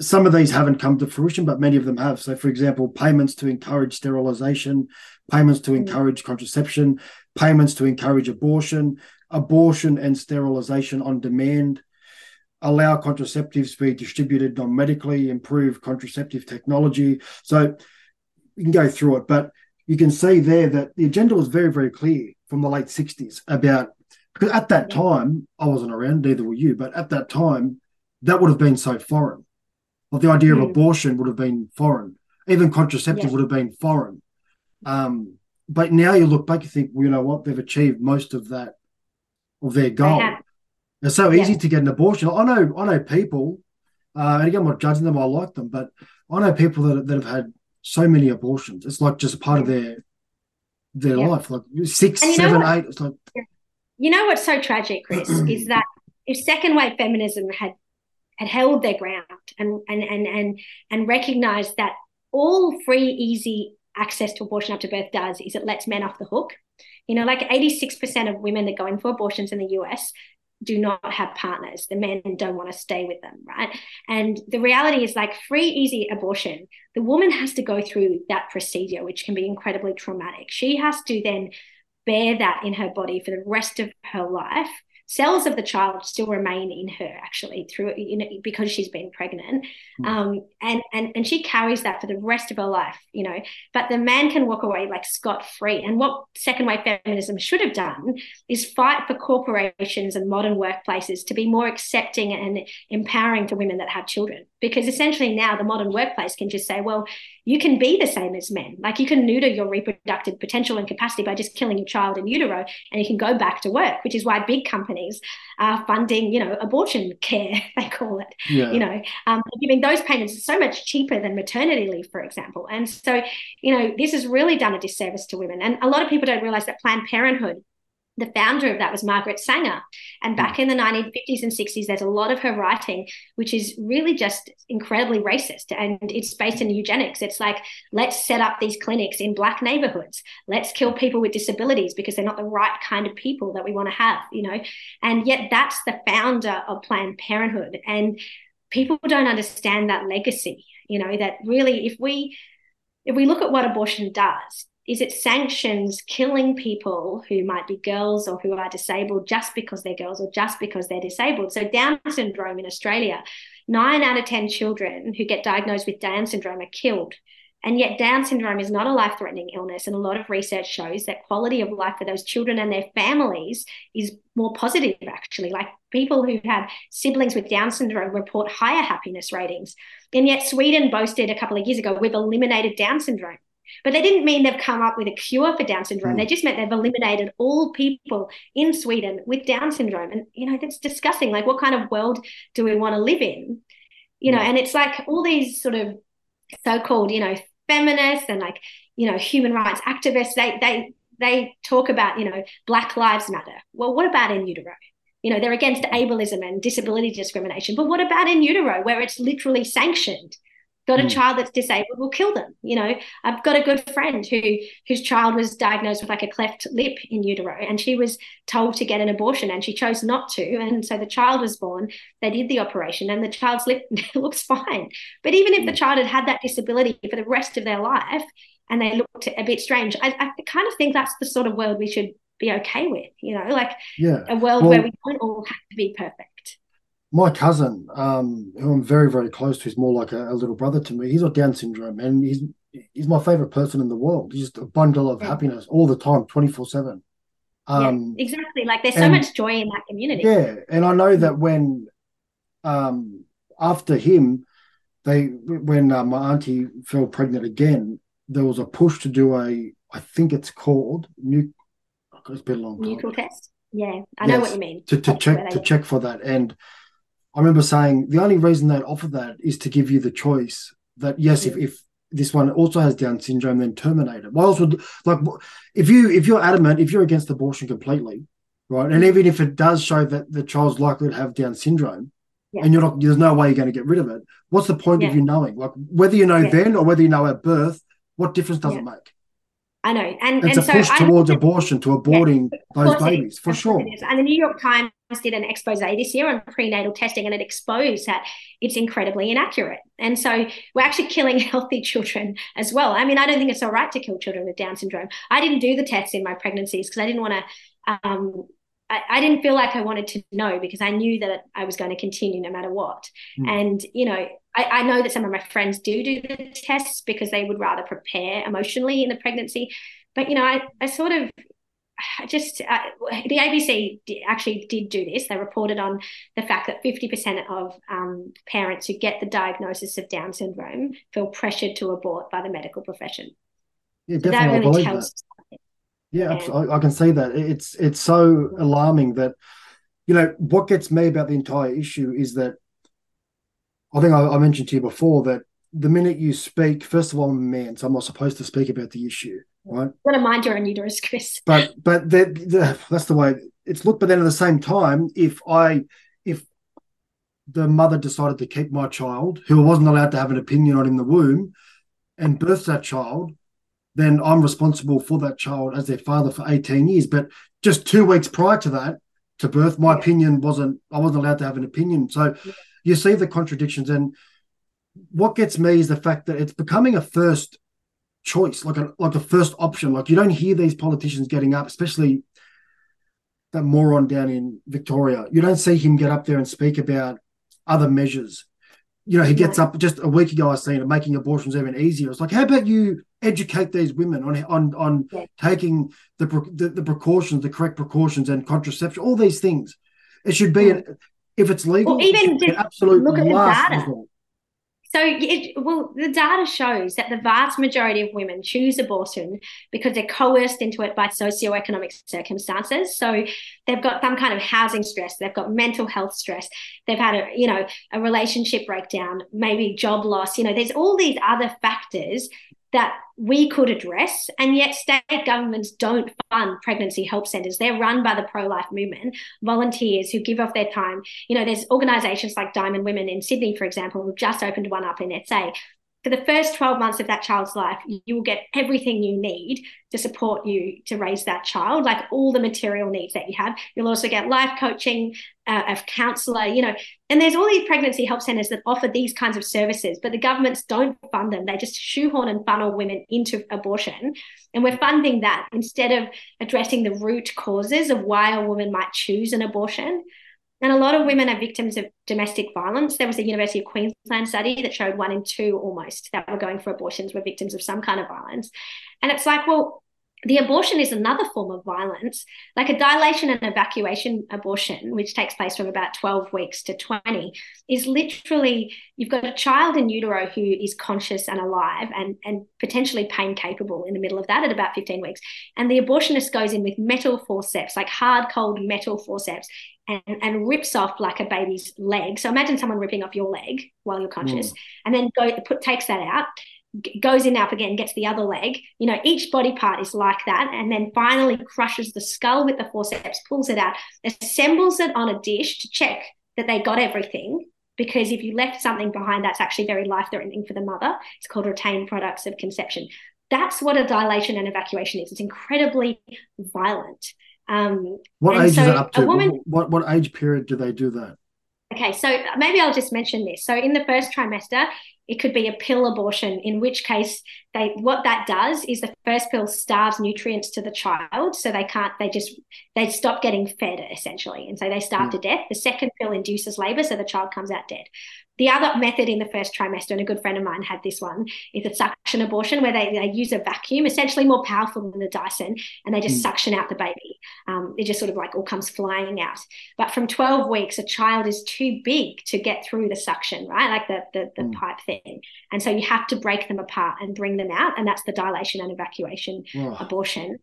some of these haven't come to fruition, but many of them have. So, for example, payments to encourage sterilization, payments to Mm. encourage contraception, payments to encourage abortion, abortion and sterilization on demand, allow contraceptives to be distributed non medically, improve contraceptive technology. So you can go through it, but you can see there that the agenda was very, very clear from the late 60s about because at that time, I wasn't around, neither were you, but at that time, that would have been so foreign. Like the idea of Mm. abortion would have been foreign. Even contraceptive Yeah. would have been foreign. Um, but now you look back, you think, well, you know what, they've achieved most of that of their goal. It's so easy yeah. to get an abortion. I know, I know people, uh, and again, I'm not judging them. I like them, but I know people that that have had so many abortions. It's like just part of their their yeah. life, like six, seven, eight. It's like you know what's so tragic, Chris, is that if second wave feminism had had held their ground and and and and and recognized that all free, easy access to abortion up to birth does is it lets men off the hook. You know, like 86% of women that go in for abortions in the US do not have partners. The men don't want to stay with them, right? And the reality is like free, easy abortion, the woman has to go through that procedure, which can be incredibly traumatic. She has to then bear that in her body for the rest of her life cells of the child still remain in her actually through you know because she's been pregnant. Mm. um, and and and she carries that for the rest of her life you know. But the man can walk away like scot free and what second wave feminism should have done is fight for corporations and modern workplaces to be more accepting and empowering for women that have children because essentially now the modern workplace can just say well you can be the same as men. Like you can neuter your reproductive potential and capacity by just killing your child in utero and you can go back to work which is why big companies are funding you know abortion care they call it yeah. you know. Um, giving those payments so much cheaper than maternity leave for example. And so you know this has really done a disservice to women. And a lot of people don't realize that planned parenthood the founder of that was Margaret Sanger. And hmm. back in the 1950s and 60s, there's a lot of her writing, which is really just incredibly racist. And it's based in eugenics. It's like, let's set up these clinics in black neighborhoods. Let's kill people with disabilities because they're not the right kind of people that we want to have, you know? And yet that's the founder of Planned Parenthood. And people don't understand that legacy, you know, that really if we if we look at what abortion does, is it sanctions killing people who might be girls or who are disabled just because they're girls or just because they're disabled. So, Down syndrome in Australia, nine out of 10 children who get diagnosed with Down syndrome are killed. And yet, Down syndrome is not a life threatening illness. And a lot of research shows that quality of life for those children and their families is more positive, actually. Like people who have siblings with Down syndrome report higher happiness ratings. And yet, Sweden boasted a couple of years ago, we've eliminated Down syndrome. But they didn't mean they've come up with a cure for Down syndrome. Mm. They just meant they've eliminated all people in Sweden with Down syndrome. And, you know, that's disgusting. Like, what kind of world do we want to live in? You know, mm. and it's like all these sort of so called, you know, feminists and like, you know, human rights activists, they, they, they talk about, you know, Black Lives Matter. Well, what about in utero? You know, they're against ableism and disability discrimination. But what about in utero, where it's literally sanctioned? Got a mm. child that's disabled we'll kill them you know i've got a good friend who whose child was diagnosed with like a cleft lip in utero and she was told to get an abortion and she chose not to and so the child was born they did the operation and the child's lip looks fine but even if the hmm. child had had that disability for the rest of their life and they looked a bit strange i, I kind of think that's the sort of world we should be okay with you know like yeah. a world well, where we don't all have to be perfect my cousin, um, who I'm very, very close to, he's more like a, a, little brother to me. He's got Down syndrome, and he's he's my favorite person in the world. He's just a bundle of yeah. happiness all the time, twenty four seven. Um, yeah, exactly. Like there's so much joy in that community. Yeah, and I know that when, um, after him, they when uh, my auntie fell pregnant again, there was a push to do a, I think it's called new. It's been a long time. Nuchal test. Yeah, I yes, know what you mean. To, to check to check for that, and I remember saying the only reason they'd offer that is to give you the choice that yes, yeah. if, if this one also has Down syndrome, then terminate it. Why else would like if you if you're adamant, if you're against abortion completely, right, and even if it does show that the child's likely to have Down syndrome, yeah. and you're not, there's no way you're going to get rid of it. What's the point yeah. of you knowing? Like whether you know then or whether you know at birth, what difference does it make? I know, and it's and a so push towards abortion, to aborting yeah, those babies for sure. And the New York Times did an expose this year on prenatal testing, and it exposed that it's incredibly inaccurate. And so we're actually killing healthy children as well. I mean, I don't think it's all right to kill children with Down syndrome. I didn't do the tests in my pregnancies because I didn't want to. Um, I, I, didn't feel like I wanted to know because I knew that I was going to continue no matter what. Mm. And you know, I, I, know that some of my friends do do the tests because they would rather prepare emotionally in the pregnancy. But you know, I, I sort of just uh, the ABC actually did do this. They reported on the fact that 50% of um, parents who get the diagnosis of Down syndrome feel pressured to abort by the medical profession. Yeah, So that definitely, I really tells that. Yeah, Yeah. I, I can see that. It's it's so alarming that, you know, what gets me about the entire issue is that I think I, I mentioned to you before that the minute you speak, first of all, I'm a man, so I'm not supposed to speak about the issue, right? You've got to mind your own uterus, Chris. But but the, the, that's the way it's looked. But then at the same time, if I if the mother decided to keep my child, who wasn't allowed to have an opinion on in the womb, and births that child, then I'm responsible for that child as their father for 18 years. But just two weeks prior to that, to birth, my opinion wasn't, I wasn't allowed to have an opinion. So you see the contradictions. And what gets me is the fact that it's becoming a first choice, like a like a first option. Like you don't hear these politicians getting up, especially that moron down in Victoria. You don't see him get up there and speak about other measures. You know, he gets up just a week ago. I seen it making abortions even easier. It's like, how about you educate these women on on on Yeah. taking the, the the precautions, the correct precautions, and contraception, all these things. It should be an if it's legal, it even just absolute look at the data. resort. So, it, well, the data shows that the vast majority of women choose abortion because they're coerced into it by socioeconomic circumstances. So, they've got some kind of housing stress, they've got mental health stress, they've had a, you know, a relationship breakdown, maybe job loss. You know, there's all these other factors that we could address, and yet state governments don't fund pregnancy help centres. They're run by the pro-life movement, volunteers who give off their time you know, there's organisations like Diamond Women in Sydney, for example, who've just opened one up in SA. For the first 12 months of that child's life, you will get everything you need to support you to raise that child, like all the material needs that you have. You'll also get life coaching, uh, a counsellor, you know, and there's all these pregnancy help centres that offer these kinds of services, but the governments don't fund them. They just shoehorn and funnel women into abortion. And we're funding that instead of addressing the root causes of why a woman might choose an abortion. And a lot of women are victims of domestic violence. There was a University of Queensland study that showed one in two almost that were going for abortions were victims of some kind of violence. And it's like, well, the abortion is another form of violence, like a dilation and evacuation abortion, which takes place from about 12 weeks to 20, is literally you've got a child in utero who is conscious and alive and, and potentially pain capable in the middle of that at about 15 weeks. And the abortionist goes in with metal forceps, like hard, cold metal forceps, and, and rips off like a baby's leg. So imagine someone ripping off your leg while you're conscious, mm. and then go put takes that out, g- goes in up again, gets the other leg. You know, each body part is like that, and then finally crushes the skull with the forceps, pulls it out, assembles it on a dish to check that they got everything. Because if you left something behind, that's actually very life threatening for the mother. It's called retained products of conception. That's what a dilation and evacuation is. It's incredibly violent. Um, What age so is it up to? woman- What what age period do they do that? Okay, so maybe I'll just mention this. So in the first trimester, it could be a pill abortion, in which case they what that does is the first pill starves nutrients to the child, so they can't they just they stop getting fed essentially, and so they starve to death. The second pill induces labor, so the child comes out dead. The other method in the first trimester, and a good friend of mine had this one, is a suction abortion where they, they use a vacuum, essentially more powerful than the Dyson, and they just Mm. suction out the baby. Um, it just sort of like all comes flying out. But from 12 weeks, a child is too big to get through the suction, right? Like the, the, the Mm. pipe thing. And so you have to break them apart and bring them out. And that's the dilation and evacuation Oh, abortion.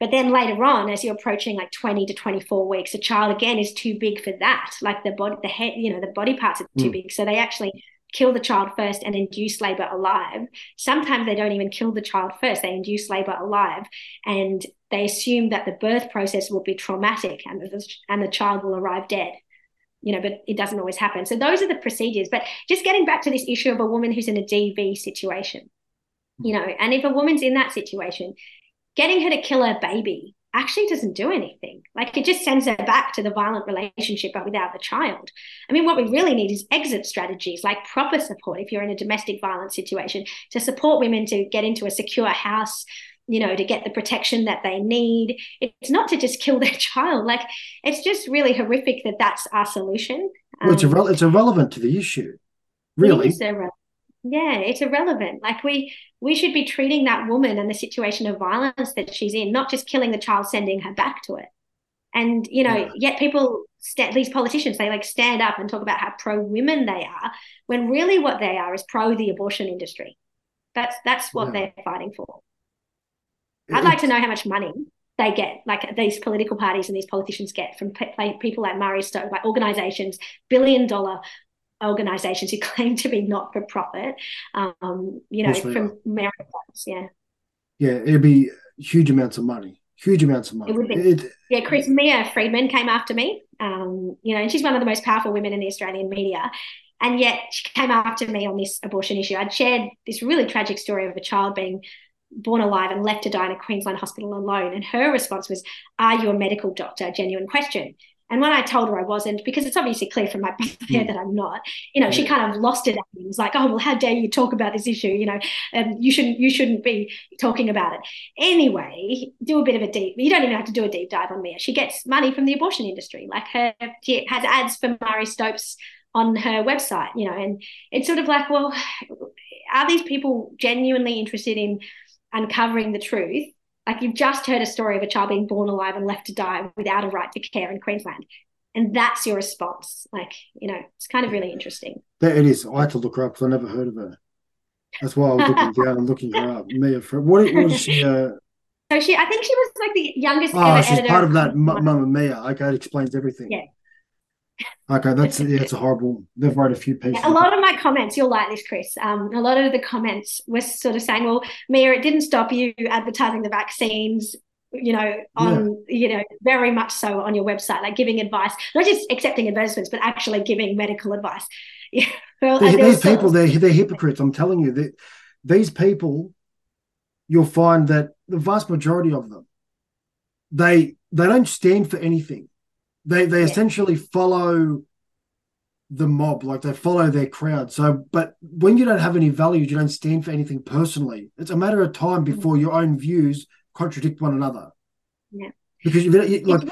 But then later on, as you're approaching like 20 to 24 weeks, a child again is too big for that. Like the body, the head, you know, the body parts are too Mm. big. So they actually kill the child first and induce labor alive. Sometimes they don't even kill the child first, they induce labor alive. And they assume that the birth process will be traumatic and the, and the child will arrive dead. You know, but it doesn't always happen. So those are the procedures. But just getting back to this issue of a woman who's in a DV situation, you know, and if a woman's in that situation, getting her to kill her baby actually doesn't do anything. Like it just sends her back to the violent relationship, but without the child. I mean, what we really need is exit strategies, like proper support if you're in a domestic violence situation, to support women to get into a secure house, you know, to get the protection that they need. It's not to just kill their child. Like it's just really horrific that that's our solution. well, it's, Um, irre- it's irrelevant to the issue, really. is irrelevant. Yeah, it's irrelevant. Like we we should be treating that woman and the situation of violence that she's in, not just killing the child, sending her back to it. And you know, Yeah. yet people, sta these politicians, they like stand up and talk about how pro women they are, when really what they are is pro the abortion industry. That's that's what Yeah. they're fighting for. I'd like to know how much money they get, like these political parties and these politicians get from people like Marie Stopes, like organizations, billion dollar organizations who claim to be not for profit. Um, you know, from America, yeah. Yeah, it'd be huge amounts of money. Huge amounts of money. It would be. It, yeah, Chris Mia Freedman came after me. Um, you know, and she's one of the most powerful women in the Australian media. And yet she came after me on this abortion issue. I'd shared this really tragic story of a child being born alive and left to die in a Queensland hospital alone. And her response was, Are you a medical doctor? A genuine question. And when I told her I wasn't, because it's obviously clear from my bio mm. that I'm not, you know, she kind of lost it. It was like, oh well, how dare you talk about this issue? You know, um, you shouldn't you shouldn't be talking about it. Anyway, do a bit of a deep. You don't even have to do a deep dive on Mia. She gets money from the abortion industry. Like her, she has ads for Marie Stopes on her website. You know, and it's sort of like, well, are these people genuinely interested in uncovering the truth? Like you've just heard a story of a child being born alive and left to die without a right to care in Queensland. And that's your response. Like, you know, it's kind of really interesting. There it is. I had to look her up because I never heard of her. That's why I was looking down and looking her up. Mia, what was she? Uh... So she, I think she was like the youngest. Oh, she's part of that Mamamia. Okay, it explains everything. Yeah, Okay, that's yeah, it's a horrible. They've wrote a few pieces. A lot of my comments, you'll like this, Chris. Um, a lot of the comments were sort of saying, "Well, Mia, it didn't stop you advertising the vaccines." You know, on yeah. you know, very much so on your website, like giving advice, not just accepting advertisements, but actually giving medical advice. Yeah, well, these people, they're they're hypocrites. I'm telling you that these people, you'll find that the vast majority of them, they they don't stand for anything they they yeah. essentially follow the mob, like they follow their crowd. So, but when you don't have any values, you don't stand for anything personally. It's a matter of time mm-hmm. before your own views contradict one another. Yeah. Because you like,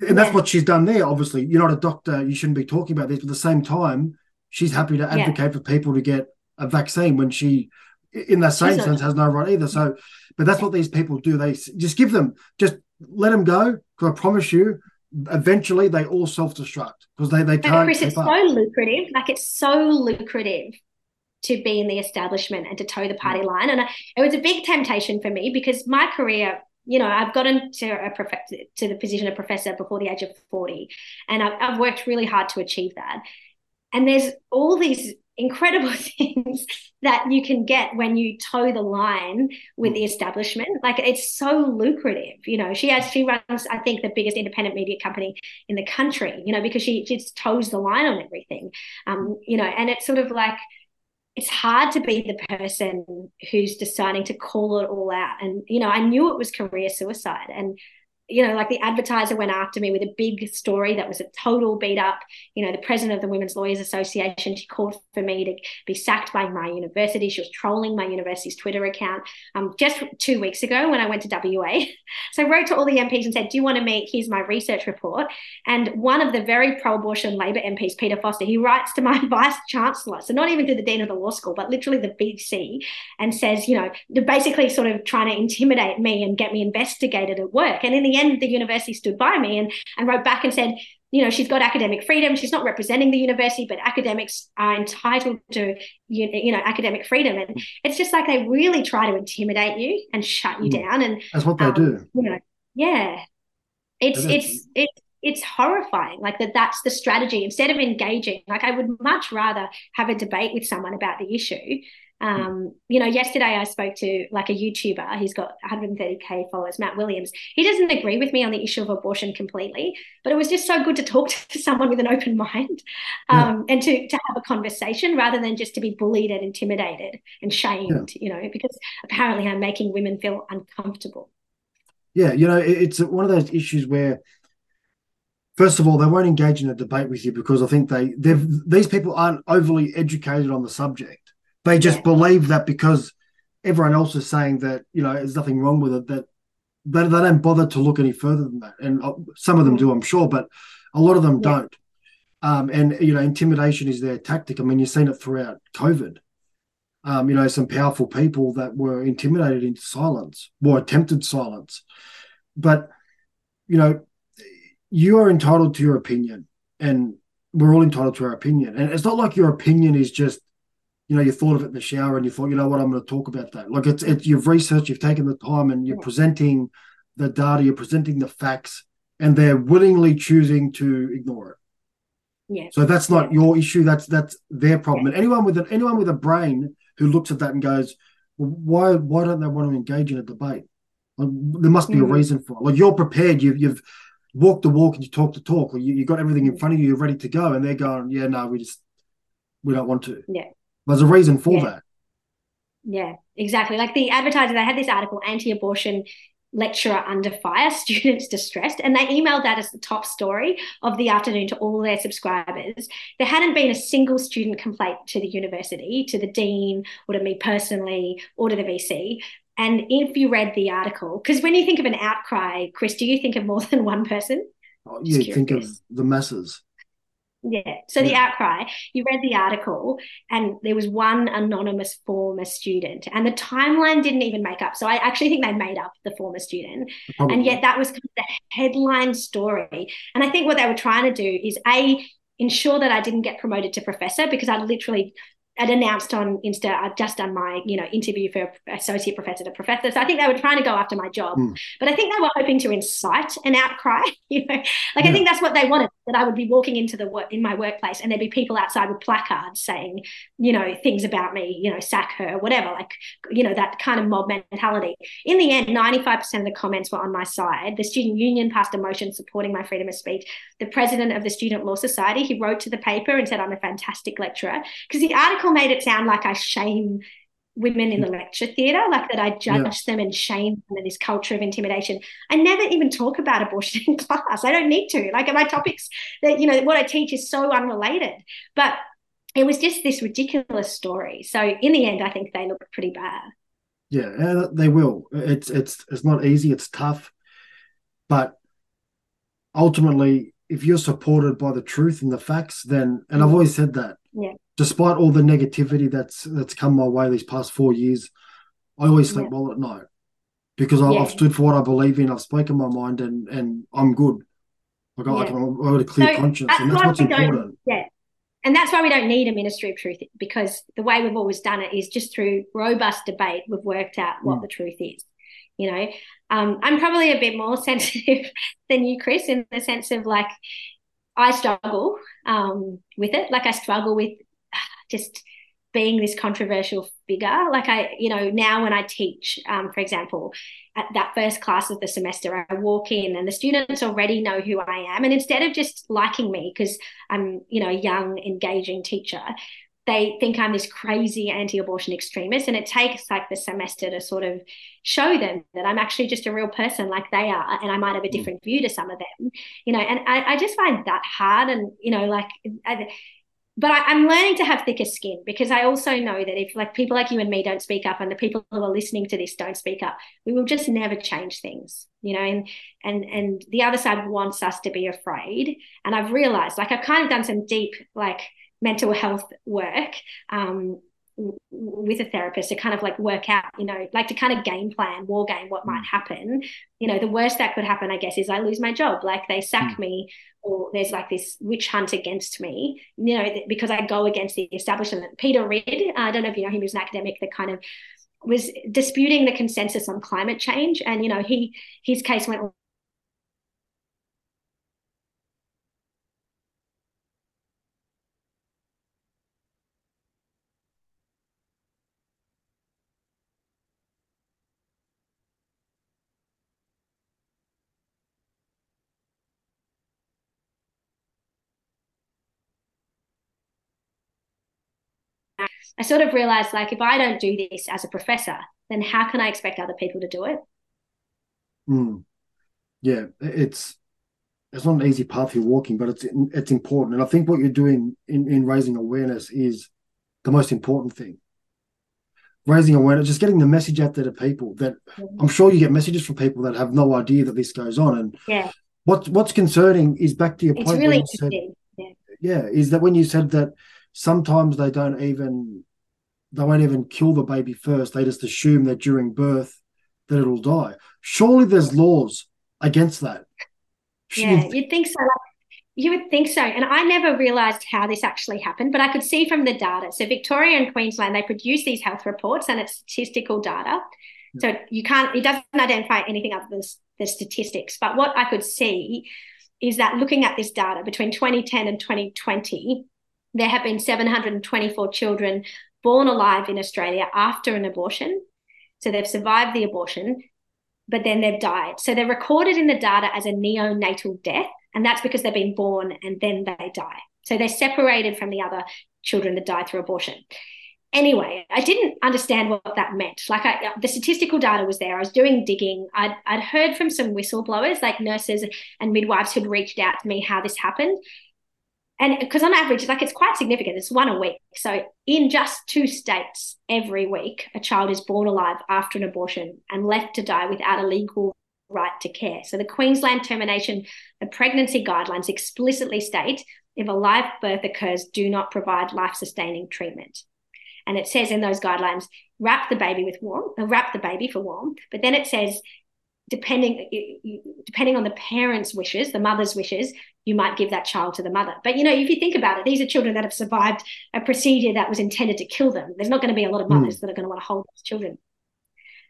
and that's yeah. what she's done there. Obviously, you're not a doctor; you shouldn't be talking about this. But at the same time, she's happy to advocate yeah. for people to get a vaccine when she, in that same sense, has no right either. So, but that's what these people do. They just give them, just let them go. Because I promise you, eventually they all self-destruct because they, they can't. Chris, it's up. so lucrative. Like it's so lucrative to be in the establishment and to toe the party mm. line. And it was a big temptation for me because my career, you know, I've gotten to a prof- to the position of professor before the age of 40. And I've, I've worked really hard to achieve that. And there's all these incredible things that you can get when you toe the line with the establishment. Like it's so lucrative you know. She has she runs i think the biggest independent media company in the country you know because she just toes the line on everything. Um you know and it's sort of like it's hard to be the person who's deciding to call it all out. And you know i knew it was career suicide and you know, like the advertiser went after me with a big story that was a total beat up. You know, the president of the Women's Lawyers Association, she called for me to be sacked by my university. She was trolling my university's Twitter account um, just two weeks ago when I went to WA. So I wrote to all the MPs and said, Do you want to meet? Here's my research report. And one of the very pro abortion Labor MPs, Peter Foster, he writes to my vice chancellor, so not even to the dean of the law school, but literally the VC, and says, you know, basically sort of trying to intimidate me and get me investigated at work. And in the end, the university stood by me and, and wrote back and said, you know, she's got academic freedom. She's not representing the university, but academics are entitled to, you, you know, academic freedom. And it's just like they really try to intimidate you and shut you mm. down. And that's what they um, do. You know, yeah, it's it's it's it's horrifying. Like that. That's the strategy. Instead of engaging, like I would much rather have a debate with someone about the issue um, you know, yesterday I spoke to like a YouTuber. He's got 130k followers, Matt Williams. He doesn't agree with me on the issue of abortion completely, but it was just so good to talk to someone with an open mind um, yeah. and to to have a conversation rather than just to be bullied and intimidated and shamed. Yeah. You know, because apparently I'm making women feel uncomfortable. Yeah, you know, it's one of those issues where first of all, they won't engage in a debate with you because I think they they've these people aren't overly educated on the subject. They just yeah. believe that because everyone else is saying that you know there's nothing wrong with it that they, they don't bother to look any further than that. And uh, some of them do, I'm sure, but a lot of them yeah. don't. Um, and you know, intimidation is their tactic. I mean, you've seen it throughout COVID. Um, you know, some powerful people that were intimidated into silence, or attempted silence. But you know, you are entitled to your opinion, and we're all entitled to our opinion. And it's not like your opinion is just you know, you thought of it in the shower and you thought, you know what, I'm going to talk about that. Like it's, it, you've researched, you've taken the time, and you're presenting the data, you're presenting the facts, and they're willingly choosing to ignore it. Yeah. So that's not your issue. That's that's their problem. And anyone with an anyone with a brain who looks at that and goes, well, "Why why don't they want to engage in a debate? Like, there must be a Mhm. reason for it. Like you're prepared. You've you've walked the walk and you talk the talk. Or you you got everything in front of you. You're ready to go, and they're going, "Yeah, no, we just we don't want to." Yeah. There's a reason for Yeah. that. Yeah, exactly. Like the advertiser, they had this article, anti-abortion lecturer under fire, students distressed, and they emailed that as the top story of the afternoon to all their subscribers. There hadn't been a single student complaint to the university, to the dean, or to me personally, or to the VC. And if you read the article, because when you think of an outcry, Chris, do you think of more than one person? You Just think of the masses. Yeah. So the outcry, you read the article, and there was one anonymous former student, and the timeline didn't even make up. So I actually think they made up the former student, Probably. and yet that was kind of the headline story. And I think what they were trying to do is a ensure that I didn't get promoted to professor because I literally. I'd announced on Insta I'd just done my, you know, interview for associate professor to professor. So I think they were trying to go after my job, Hmm. but I think they were hoping to incite an outcry. You know, like Yeah. I think that's what they wanted that I would be walking into the work in my workplace and there'd be people outside with placards saying, you know, things about me, you know, sack her, whatever, like, you know, that kind of mob mentality. In the end, 95% of the comments were on my side. The student union passed a motion supporting my freedom of speech. The president of the Student Law Society, he wrote to the paper and said I'm a fantastic lecturer because the article made it sound like I shame women in the lecture theatre, like that I judge them and shame them in this culture of intimidation. I never even talk about abortion in class. I don't need to. Like my topics that, you know, what I teach is so unrelated. But it was just this ridiculous story. So in the end, I think they look pretty bad. Yeah, uh, they will. It's it's it's not easy. It's tough, but ultimately, if you're supported by the truth and the facts, then and I've always said that. Yeah. Despite all the negativity that's that's come my way these past four years, I always sleep Yeah. well at night because I, Yeah. I've stood for what I believe in. I've spoken my mind, and and I'm good. I, I Yeah. can, I've got a clear So conscience, that's and that's why what's we don't- important. Yeah. And that's why we don't need a ministry of truth because the way we've always done it is just through robust debate, we've worked out what Mm. the truth is. You know, um, I'm probably a bit more sensitive than you, Chris, in the sense of like, I struggle um, with it. Like, I struggle with just being this controversial figure. Like, I, you know, now when I teach, um, for example, at that first class of the semester, I walk in and the students already know who I am. And instead of just liking me because I'm, you know, a young, engaging teacher, they think I'm this crazy anti-abortion extremist. And it takes like the semester to sort of show them that I'm actually just a real person like they are. And I might have a mm. different view to some of them, you know, and I, I just find that hard. And, you know, like, I, but I, I'm learning to have thicker skin because I also know that if like people like you and me don't speak up and the people who are listening to this don't speak up, we will just never change things, you know, and and and the other side wants us to be afraid. And I've realized like I've kind of done some deep like mental health work um, w- with a therapist to kind of like work out, you know, like to kind of game plan, war game what might happen. You know, the worst that could happen, I guess, is I lose my job. Like they sack Mm. me or there's like this witch hunt against me, you know, because I go against the establishment. Peter Ridd, I don't know if you know him, he was an academic that kind of was disputing the consensus on climate change. And, you know, he his case went I sort of realized like if I don't do this as a professor, then how can I expect other people to do it? Mm. Yeah, it's it's not an easy path you're walking, but it's it's important. And I think what you're doing in, in raising awareness is the most important thing. Raising awareness, just getting the message out there to people that I'm sure you get messages from people that have no idea that this goes on. And Yeah. what's what's concerning is back to your It's point really said. Yeah. yeah, is that when you said that sometimes they don't even they won't even kill the baby first. They just assume that during birth that it'll die. Surely there's laws against that. Yeah, Should- you'd think so. You would think so. And I never realized how this actually happened, but I could see from the data. So, Victoria and Queensland, they produce these health reports and it's statistical data. So, you can't, it doesn't identify anything other than the statistics. But what I could see is that looking at this data between 2010 and 2020, there have been 724 children born alive in Australia after an abortion. So, they've survived the abortion, but then they've died. So, they're recorded in the data as a neonatal death and that's because they've been born and then they die. So they're separated from the other children that die through abortion. Anyway, I didn't understand what that meant. Like I, uh, the statistical data was there. I was doing digging. I'd, I'd heard from some whistleblowers, like nurses and midwives who'd reached out to me how this happened. And because on average, like it's quite significant. It's one a week. So in just two states, every week, a child is born alive after an abortion and left to die without a legal right to care. So the Queensland termination of pregnancy guidelines explicitly state if a live birth occurs, do not provide life sustaining treatment. And it says in those guidelines, wrap the baby with warmth, uh, wrap the baby for warmth. But then it says, depending depending on the parents' wishes, the mother's wishes, you might give that child to the mother. But you know, if you think about it, these are children that have survived a procedure that was intended to kill them. There's not going to be a lot of mothers mm. that are going to want to hold those children.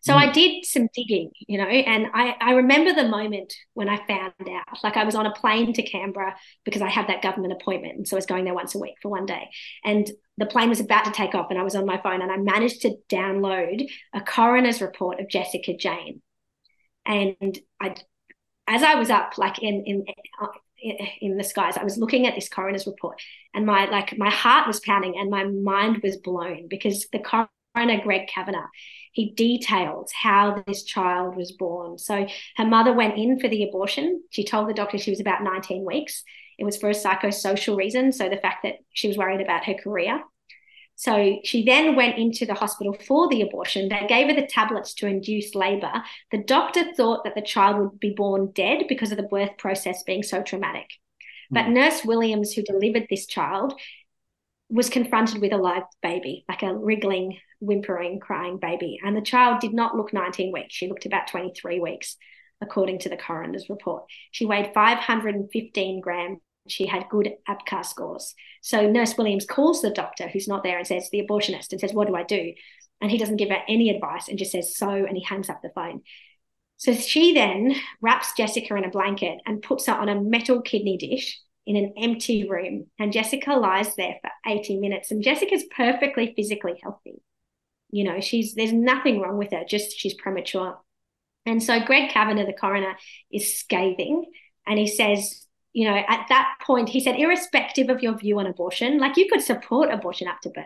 So mm. I did some digging, you know, and I, I remember the moment when I found out. Like I was on a plane to Canberra because I had that government appointment. And so I was going there once a week for one day. And the plane was about to take off and I was on my phone and I managed to download a coroner's report of Jessica Jane. And I as I was up, like in in in the skies, I was looking at this coroner's report, and my like my heart was pounding and my mind was blown because the coroner Greg Cavanagh, he details how this child was born. So her mother went in for the abortion. She told the doctor she was about 19 weeks. It was for a psychosocial reason. So the fact that she was worried about her career. So she then went into the hospital for the abortion. They gave her the tablets to induce labor. The doctor thought that the child would be born dead because of the birth process being so traumatic. But mm. Nurse Williams, who delivered this child, was confronted with a live baby, like a wriggling, whimpering, crying baby. And the child did not look 19 weeks. She looked about 23 weeks, according to the coroner's report. She weighed 515 grams. She had good Apgar scores. So Nurse Williams calls the doctor, who's not there, and says, the abortionist, and says, What do I do? And he doesn't give her any advice and just says, So, and he hangs up the phone. So she then wraps Jessica in a blanket and puts her on a metal kidney dish in an empty room. And Jessica lies there for 80 minutes. And Jessica's perfectly physically healthy. You know, she's there's nothing wrong with her, just she's premature. And so Greg Cavanagh, the coroner, is scathing. And he says, you know, at that point, he said, irrespective of your view on abortion, like you could support abortion up to birth.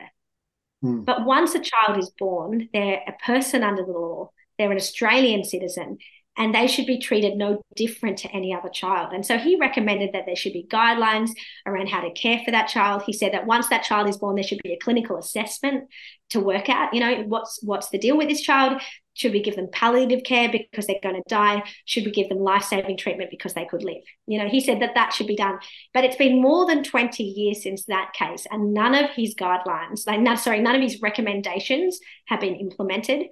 Mm. But once a child is born, they're a person under the law, they're an Australian citizen, and they should be treated no different to any other child. And so he recommended that there should be guidelines around how to care for that child. He said that once that child is born, there should be a clinical assessment to work out, you know, what's what's the deal with this child? Should we give them palliative care because they're going to die? Should we give them life-saving treatment because they could live? You know, he said that that should be done. But it's been more than 20 years since that case, and none of his guidelines, like, no, sorry, none of his recommendations have been implemented.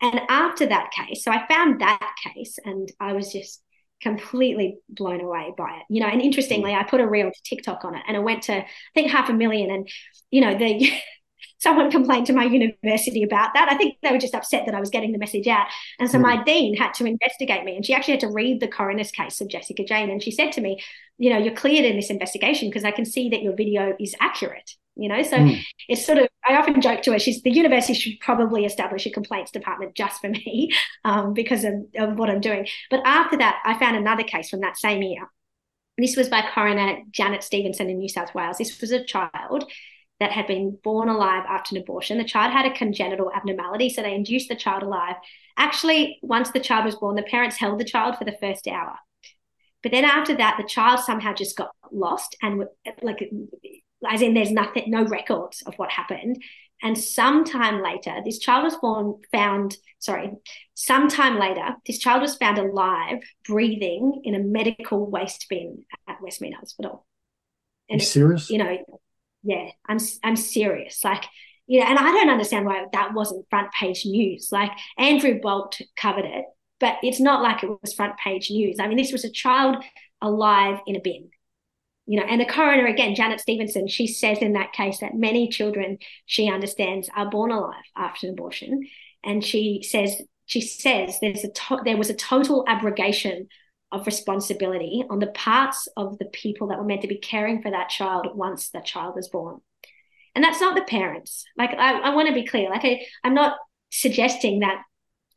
And after that case, so I found that case and I was just completely blown away by it. You know, and interestingly, mm. I put a reel to TikTok on it and it went to I think half a million. And, you know, the someone complained to my university about that. I think they were just upset that I was getting the message out. And so mm. my dean had to investigate me and she actually had to read the coroner's case of Jessica Jane. And she said to me, you know, you're cleared in this investigation because I can see that your video is accurate you know so mm. it's sort of i often joke to her she's the university should probably establish a complaints department just for me um, because of, of what i'm doing but after that i found another case from that same year this was by coroner janet stevenson in new south wales this was a child that had been born alive after an abortion the child had a congenital abnormality so they induced the child alive actually once the child was born the parents held the child for the first hour but then after that the child somehow just got lost and like as in there's nothing, no records of what happened. And sometime later, this child was born, found, sorry, sometime later, this child was found alive, breathing in a medical waste bin at Westmead Hospital. And, Are you serious? You know, yeah, I'm, I'm serious. Like, you know, and I don't understand why that wasn't front page news. Like Andrew Bolt covered it, but it's not like it was front page news. I mean, this was a child alive in a bin you know, and the coroner again, Janet Stevenson, she says in that case that many children she understands are born alive after an abortion, and she says she says there's a to- there was a total abrogation of responsibility on the parts of the people that were meant to be caring for that child once that child was born. And that's not the parents. Like, I, I want to be clear. Like, I, I'm not suggesting that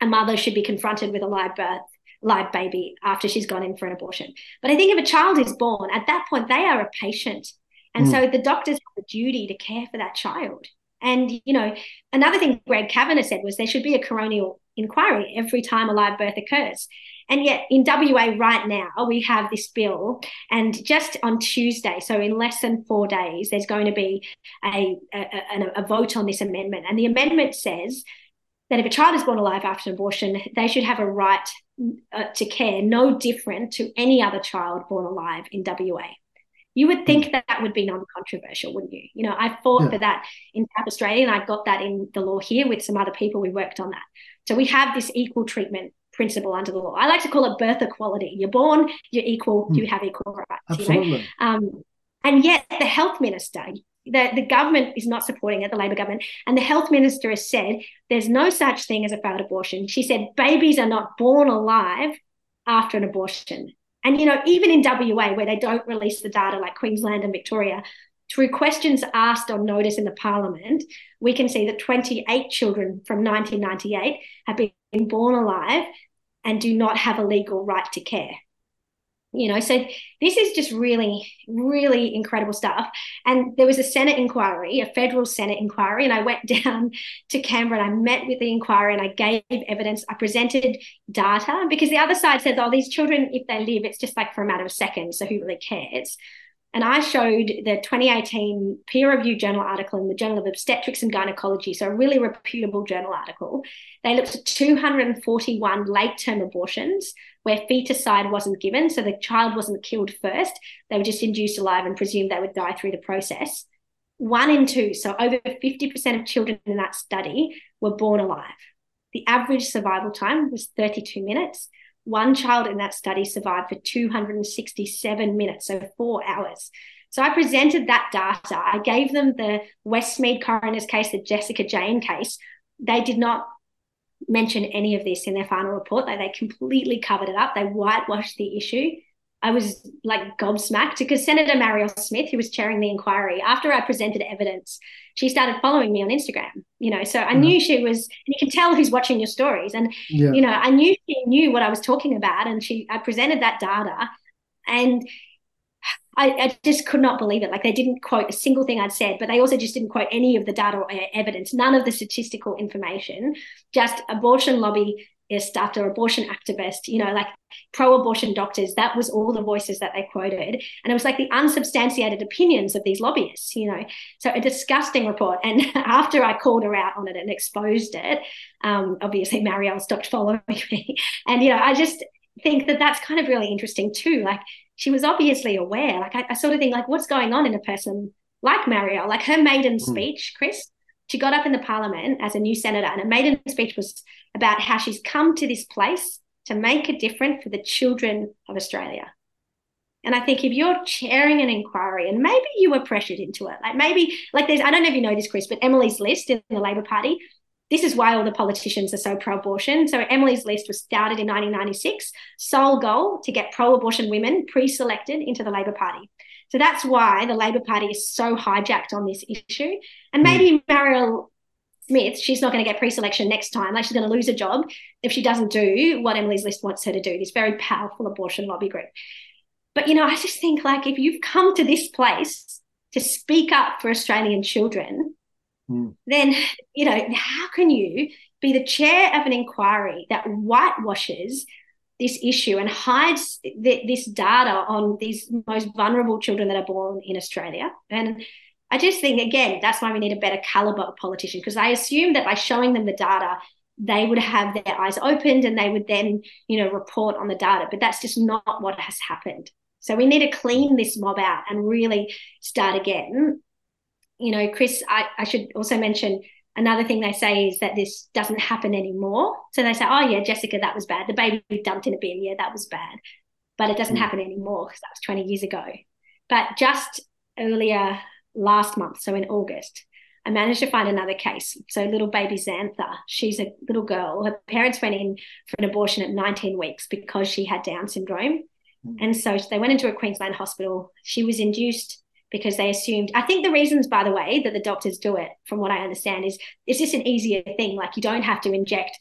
a mother should be confronted with a live birth, live baby after she's gone in for an abortion. But I think if a child is born, at that point, they are a patient. And mm. so the doctors have a duty to care for that child. And, you know, another thing Greg Cavanagh said was there should be a coronial inquiry every time a live birth occurs. And yet in WA right now, we have this bill. And just on Tuesday, so in less than four days, there's going to be a, a, a vote on this amendment. And the amendment says that if a child is born alive after an abortion, they should have a right uh, to care no different to any other child born alive in WA. You would think that that would be non-controversial, wouldn't you? You know, I fought yeah. for that in South Australia, and I got that in the law here with some other people. We worked on that. So we have this equal treatment principle under the law. I like to call it birth equality. You're born, you're equal, mm. you have equal rights. Absolutely. You know? um, and yet the health minister, the, the government is not supporting it, the Labor government, and the health minister has said there's no such thing as a failed abortion. She said babies are not born alive after an abortion. And you know, even in WA, where they don't release the data like Queensland and Victoria, through questions asked on notice in the parliament, we can see that 28 children from 1998 have been born alive and do not have a legal right to care. You know so this is just really really incredible stuff. And there was a senate inquiry a federal senate inquiry and i went down to canberra and i met with the inquiry and i gave evidence. I presented data because the other side says oh these children if they live it's just like for a matter of seconds so who really cares and I showed the 2018 peer reviewed journal article in the Journal of Obstetrics and Gynecology, so a really reputable journal article. They looked at 241 late term abortions where feticide wasn't given. So the child wasn't killed first, they were just induced alive and presumed they would die through the process. One in two, so over 50% of children in that study were born alive. The average survival time was 32 minutes one child in that study survived for 267 minutes, so four hours. So I presented that data. I gave them the Westmead coroner's case, the Jessica Jane case. They did not mention any of this in their final report. They, they completely covered it up. They whitewashed the issue. I was like gobsmacked because Senator Marielle Smith, who was chairing the inquiry, after I presented evidence, she started following me on Instagram. You know, so I mm-hmm. knew she was. you can tell who's watching your stories, and yeah. you know, I knew she knew what I was talking about, and she. I presented that data, and I, I, just could not believe it. Like they didn't quote a single thing I'd said, but they also just didn't quote any of the data or evidence, none of the statistical information. Just abortion lobby after abortion activist, you know, like pro abortion doctors. That was all the voices that they quoted. And it was like the unsubstantiated opinions of these lobbyists, you know. So a disgusting report. And after I called her out on it and exposed it, um, obviously Marielle stopped following me. And, you know, I just think that that's kind of really interesting too. Like she was obviously aware. Like I, I sort of think, like, what's going on in a person like Marielle? Like her maiden mm. speech, Chris, she got up in the parliament as a new senator, and her maiden speech was about how she's come to this place to make a difference for the children of Australia. And I think if you're chairing an inquiry and maybe you were pressured into it, like maybe, like there's, I don't know if you know this, Chris, but Emily's List in the Labor Party, this is why all the politicians are so pro abortion. So Emily's List was started in 1996, sole goal to get pro abortion women pre selected into the Labor Party. So that's why the Labor Party is so hijacked on this issue. And maybe mm. Marielle Smith, she's not going to get pre-selection next time. Like she's going to lose a job if she doesn't do what Emily's List wants her to do. This very powerful abortion lobby group. But you know, I just think like if you've come to this place to speak up for Australian children, mm. then you know how can you be the chair of an inquiry that whitewashes this issue and hides th- this data on these most vulnerable children that are born in Australia. And I just think, again, that's why we need a better caliber of politician because I assume that by showing them the data, they would have their eyes opened and they would then, you know, report on the data. But that's just not what has happened. So we need to clean this mob out and really start again. You know, Chris, I, I should also mention Another thing they say is that this doesn't happen anymore. So they say, oh, yeah, Jessica, that was bad. The baby dumped in a bin. Yeah, that was bad. But it doesn't mm. happen anymore because that was 20 years ago. But just earlier last month, so in August, I managed to find another case. So little baby Xantha, she's a little girl. Her parents went in for an abortion at 19 weeks because she had Down syndrome. Mm. And so they went into a Queensland hospital. She was induced because they assumed i think the reasons by the way that the doctors do it from what i understand is it's just an easier thing. Like you don't have to inject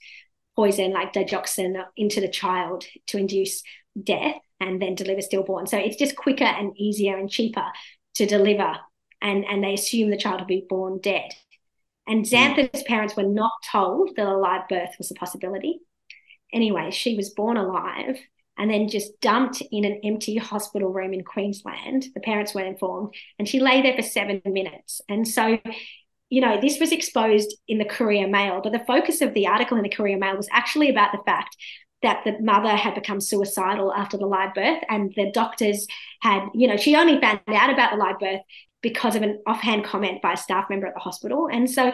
poison like digoxin into the child to induce death and then deliver stillborn. So it's just quicker and easier and cheaper to deliver and and they assume the child will be born dead. And hmm. xantha's parents were not told that a live birth was a possibility. Anyway she was born alive and then just dumped in an empty hospital room in Queensland. The parents weren't informed, and she lay there for seven minutes. And so, you know, this was exposed in the Courier Mail, but the focus of the article in the Courier Mail was actually about the fact that the mother had become suicidal after the live birth, and the doctors had, you know, she only found out about the live birth because of an offhand comment by a staff member at the hospital. And so,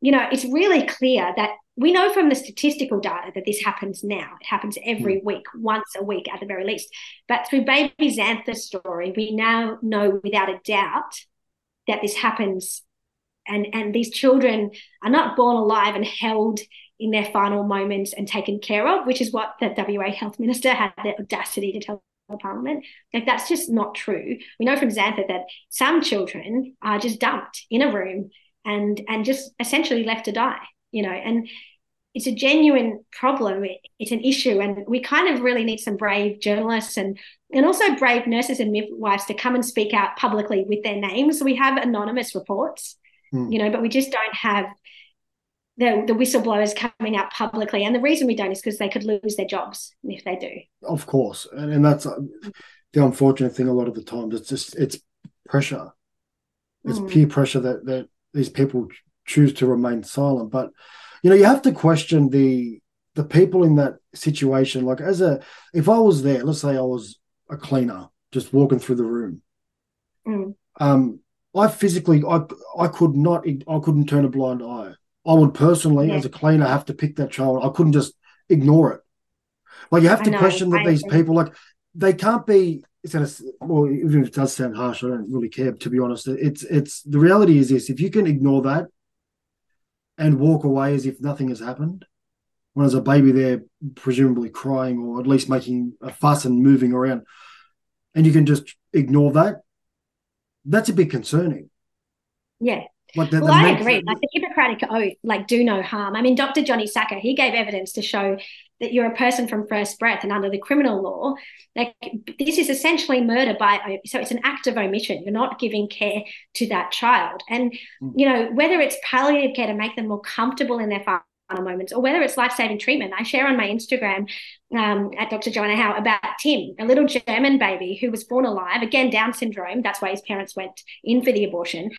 you know, it's really clear that we know from the statistical data that this happens now. It happens every mm. week, once a week at the very least. But through Baby Xantha's story, we now know without a doubt that this happens. And, and these children are not born alive and held in their final moments and taken care of, which is what the WA health minister had the audacity to tell parliament. Like that's just not true. We know from Xantha that some children are just dumped in a room and and just essentially left to die you know, and it's a genuine problem. It's an issue, and we kind of really need some brave journalists and and also brave nurses and midwives to come and speak out publicly with their names. We have anonymous reports, mm. you know, but we just don't have the the whistleblowers coming out publicly. And the reason we don't is because they could lose their jobs if they do. Of course, and, and that's uh, the unfortunate thing. A lot of the times, it's just it's pressure. It's mm. peer pressure that that these people choose to remain silent. But you know, you have to question the the people in that situation. Like as a if I was there, let's say I was a cleaner just walking through the room. Mm. Um, I physically I I could not I couldn't turn a blind eye. I would personally, yeah. as a cleaner, have to pick that child. I couldn't just ignore it. Like you have to question that I these agree. people like they can't be it's gonna well even if it does sound harsh, I don't really care to be honest. It's it's the reality is this if you can ignore that and walk away as if nothing has happened. When there's a baby there, presumably crying or at least making a fuss and moving around, and you can just ignore that, that's a bit concerning. Yeah. Like the, well, the I agree. Like the Hippocratic oath, like do no harm. I mean, Dr. Johnny Sacca, he gave evidence to show that you're a person from first breath and under the criminal law like this is essentially murder by so it's an act of omission. You're not giving care to that child. And mm. you know whether it's palliative care to make them more comfortable in their final moments or whether it's life-saving treatment i share on my instagram um, at dr joanna howe about tim a little german baby who was born alive again down syndrome. That's why his parents went in for the abortion.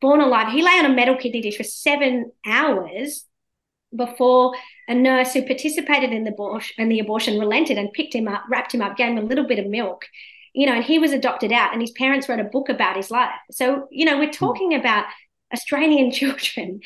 Born alive. He lay on a metal kidney dish for seven hours before a nurse who participated in the abortion in the abortion relented and picked him up, wrapped him up, gave him a little bit of milk, you know, and he was adopted out, and his parents wrote a book about his life. So, you know, we're hmm. talking about Australian children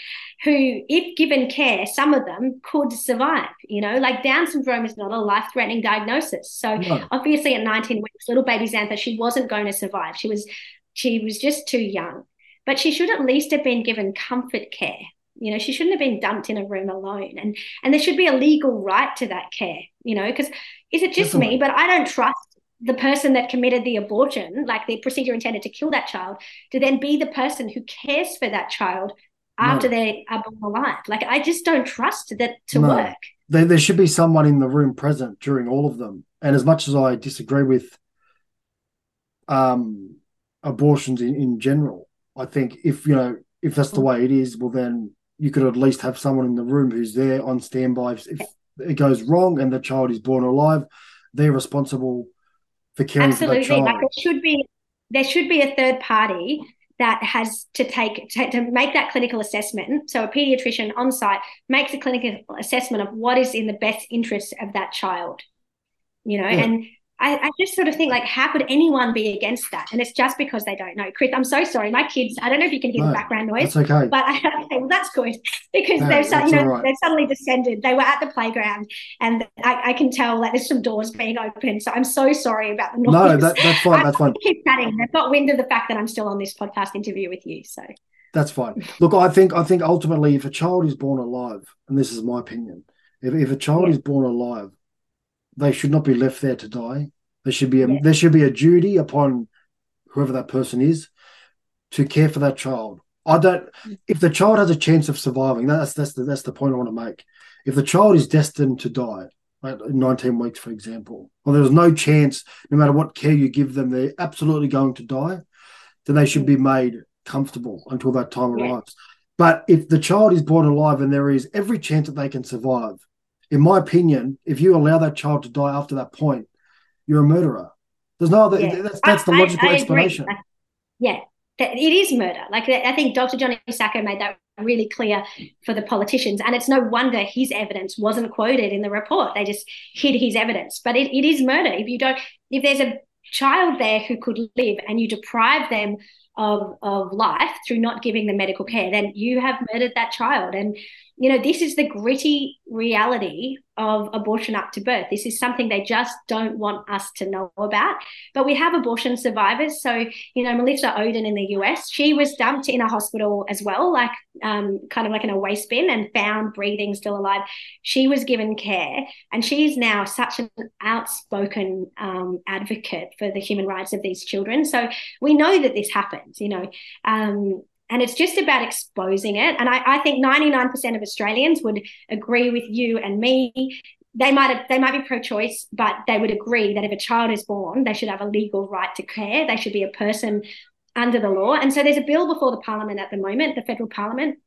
who, if given care, some of them could survive. You know, like Down syndrome is not a life threatening diagnosis. So, no. obviously, at 19 weeks, little baby Xantha, she wasn't going to survive. She was, she was just too young. But she should at least have been given comfort care you know she shouldn't have been dumped in a room alone and and there should be a legal right to that care you know because is it just Definitely. me but i don't trust the person that committed the abortion like the procedure intended to kill that child to then be the person who cares for that child after no. they are born alive like i just don't trust that to no. work there, there should be someone in the room present during all of them and as much as i disagree with um abortions in, in general i think if you know if that's the mm. way it is well then you could at least have someone in the room who's there on standby. If, it goes wrong and the child is born alive, they're responsible for caring Absolutely. for that child. Like there should be there should be a third party that has to take to, to, make that clinical assessment. So a pediatrician on site makes a clinical assessment of what is in the best interest of that child. You know, yeah. and I, I, just sort of think like, how could anyone be against that? And it's just because they don't know. Chris, I'm so sorry. My kids, I don't know if you can hear no, the background noise. That's okay. But I, okay, well, that's good because no, they've, you know, right. they've suddenly descended. They were at the playground and I, I, can tell that there's some doors being open. So I'm so sorry about the noise. No, that, that's fine. That's fine. Keep chatting. They've got wind of the fact that I'm still on this podcast interview with you. So that's fine. Look, I think I think ultimately, if a child is born alive, and this is my opinion, if, if a child yeah. is born alive, they should not be left there to die there should be a yeah. there should be a duty upon whoever that person is to care for that child. I don't. If the child has a chance of surviving, that's that's the that's the point I want to make. If the child is destined to die, like 19 weeks, for example, or there's no chance, no matter what care you give them, they're absolutely going to die, then they should be made comfortable until that time yeah. arrives. But if the child is born alive and there is every chance that they can survive, in my opinion, if you allow that child to die after that point, you're a murderer. There's no other. Yeah. That's, that's the logical I, I explanation. yeah, it is murder. Like I think Dr. Johnny Sacco made that really clear for the politicians, and it's no wonder his evidence wasn't quoted in the report. They just hid his evidence, but it, it is murder. If you don't, if there's a child there who could live and you deprive them of of life through not giving them medical care, then you have murdered that child. And you know, this is the gritty reality of abortion up to birth. This is something they just don't want us to know about. But we have abortion survivors. So, you know, Melissa Ohden in the US, she was dumped in a hospital as well, like um, kind of like in a waste bin and found breathing, still alive. She was given care and she's now such an outspoken um, advocate for the human rights of these children. So we know that this happens, you know. Um, and it's just about exposing it. And I, I think 99% of Australians would agree with you and me they might have, they might be pro-choice, but they would agree that if a child is born, they should have a legal right to care. They should be a person under the law. And so there's a bill before the Parliament at the moment, the federal Parliament,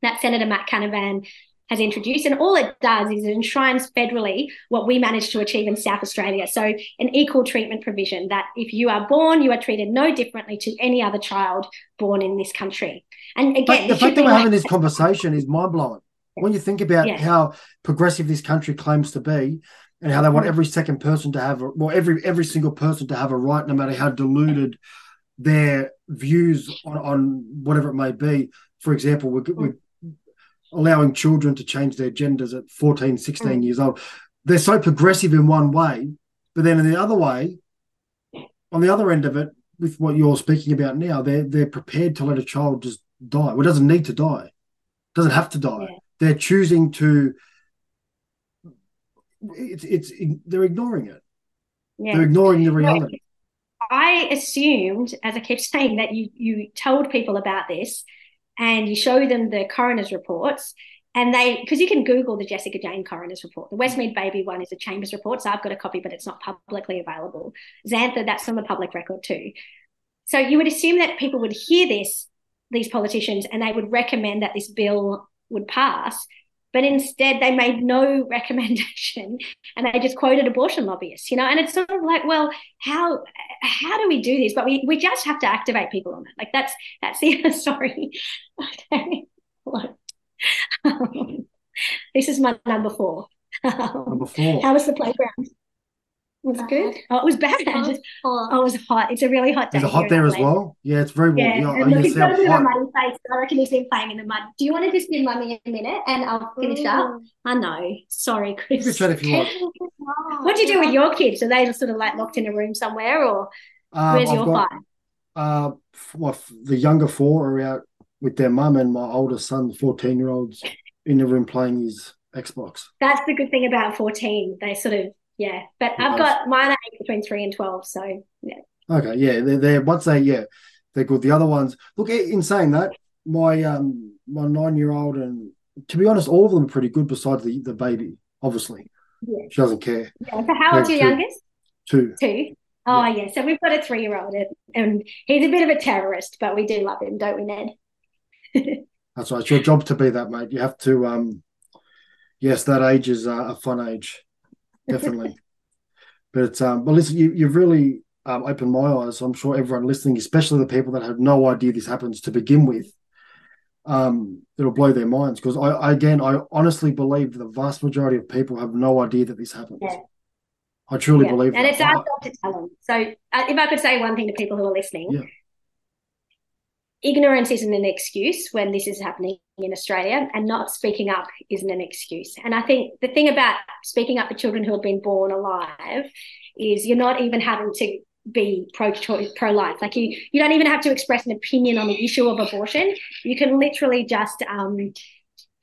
that Senator Matt Canavan has introduced. And all it does is it enshrines federally what we managed to achieve in South Australia. So, an equal treatment provision that if you are born, you are treated no differently to any other child born in this country. And again, but the fact that we're like- having this conversation is mind blowing. When you think about yeah. how progressive this country claims to be, and how they want mm. every second person to have, a, well, every every single person to have a right, no matter how deluded their views on, on whatever it may be. For example, we, we allowing children to change their genders at 14, 16 mm. years old. They're so progressive in one way, but then in the other way, on the other end of it, with what you're speaking about now, they're they're prepared to let a child just die. Well, it doesn't need to die. doesn't have to die. Yeah. They're choosing to it's it's they're ignoring it. Yeah. They're ignoring the reality. I assumed, as I kept saying, that you you told people about this and you show them the coroner's reports and they because you can google the jessica jane coroner's report. The westmead baby one is a chambers report so i've got a copy but it's not publicly available. Xantha that's on the public record too. So you would assume that people would hear this these politicians and they would recommend that this bill would pass but instead they made no recommendation and they just quoted abortion lobbyists you know? And it's sort of like well how how do we do this? But we, we just have to activate people on it like that's that's the sorry. Okay. This is my number four. Number four. How was the playground was it good? Oh, it was bad. Oh, it was hot. It's a really hot day. Is it hot there as well? Yeah, it's very warm. Yeah, yeah and look, it's got a bit of a muddy face. I reckon he's been playing in the mud. Do you want to just give mummy a minute and I'll finish mm. up? I know. Sorry, Chris. You can chat if you want. what do you do with your kids? Are they sort of like locked in a room somewhere or um, where's I've your got, five? Uh, what, the younger four are out with their mum and my older son, 14 year olds, in the room playing his Xbox. That's the good thing about 14. They sort of yeah. But I've got mine are between three and twelve, so yeah. Okay, yeah, they're, they're once they yeah they're good. The other ones, look, in saying that, my um my nine year old and to be honest, all of them are pretty good. Besides the the baby, obviously, yeah. she doesn't care. Yeah. So how old's your youngest? Two. Two. Oh yeah. yeah. So we've got a three year old, and he's a bit of a terrorist, but we do love him, don't we, Ned? That's right. It's your job to be that, mate. You have to. um Yes, that age is uh, a fun age definitely. but um, but listen, you, you've really um, opened my eyes. I'm sure everyone listening, especially the people that have no idea this happens to begin with, um, it'll blow their minds because I, I, again I honestly believe the vast majority of people have no idea that this happens. Yeah. I truly yeah. believe and that. it's our job to tell them. So, uh, if I could say one thing to people who are listening, yeah. ignorance isn't an excuse when this is happening in Australia, and not speaking up isn't an excuse. And I think the thing about speaking up for children who have been born alive is you're not even having to be pro-choice, pro-life. Like you, you don't even have to express an opinion on the issue of abortion. You can literally just um,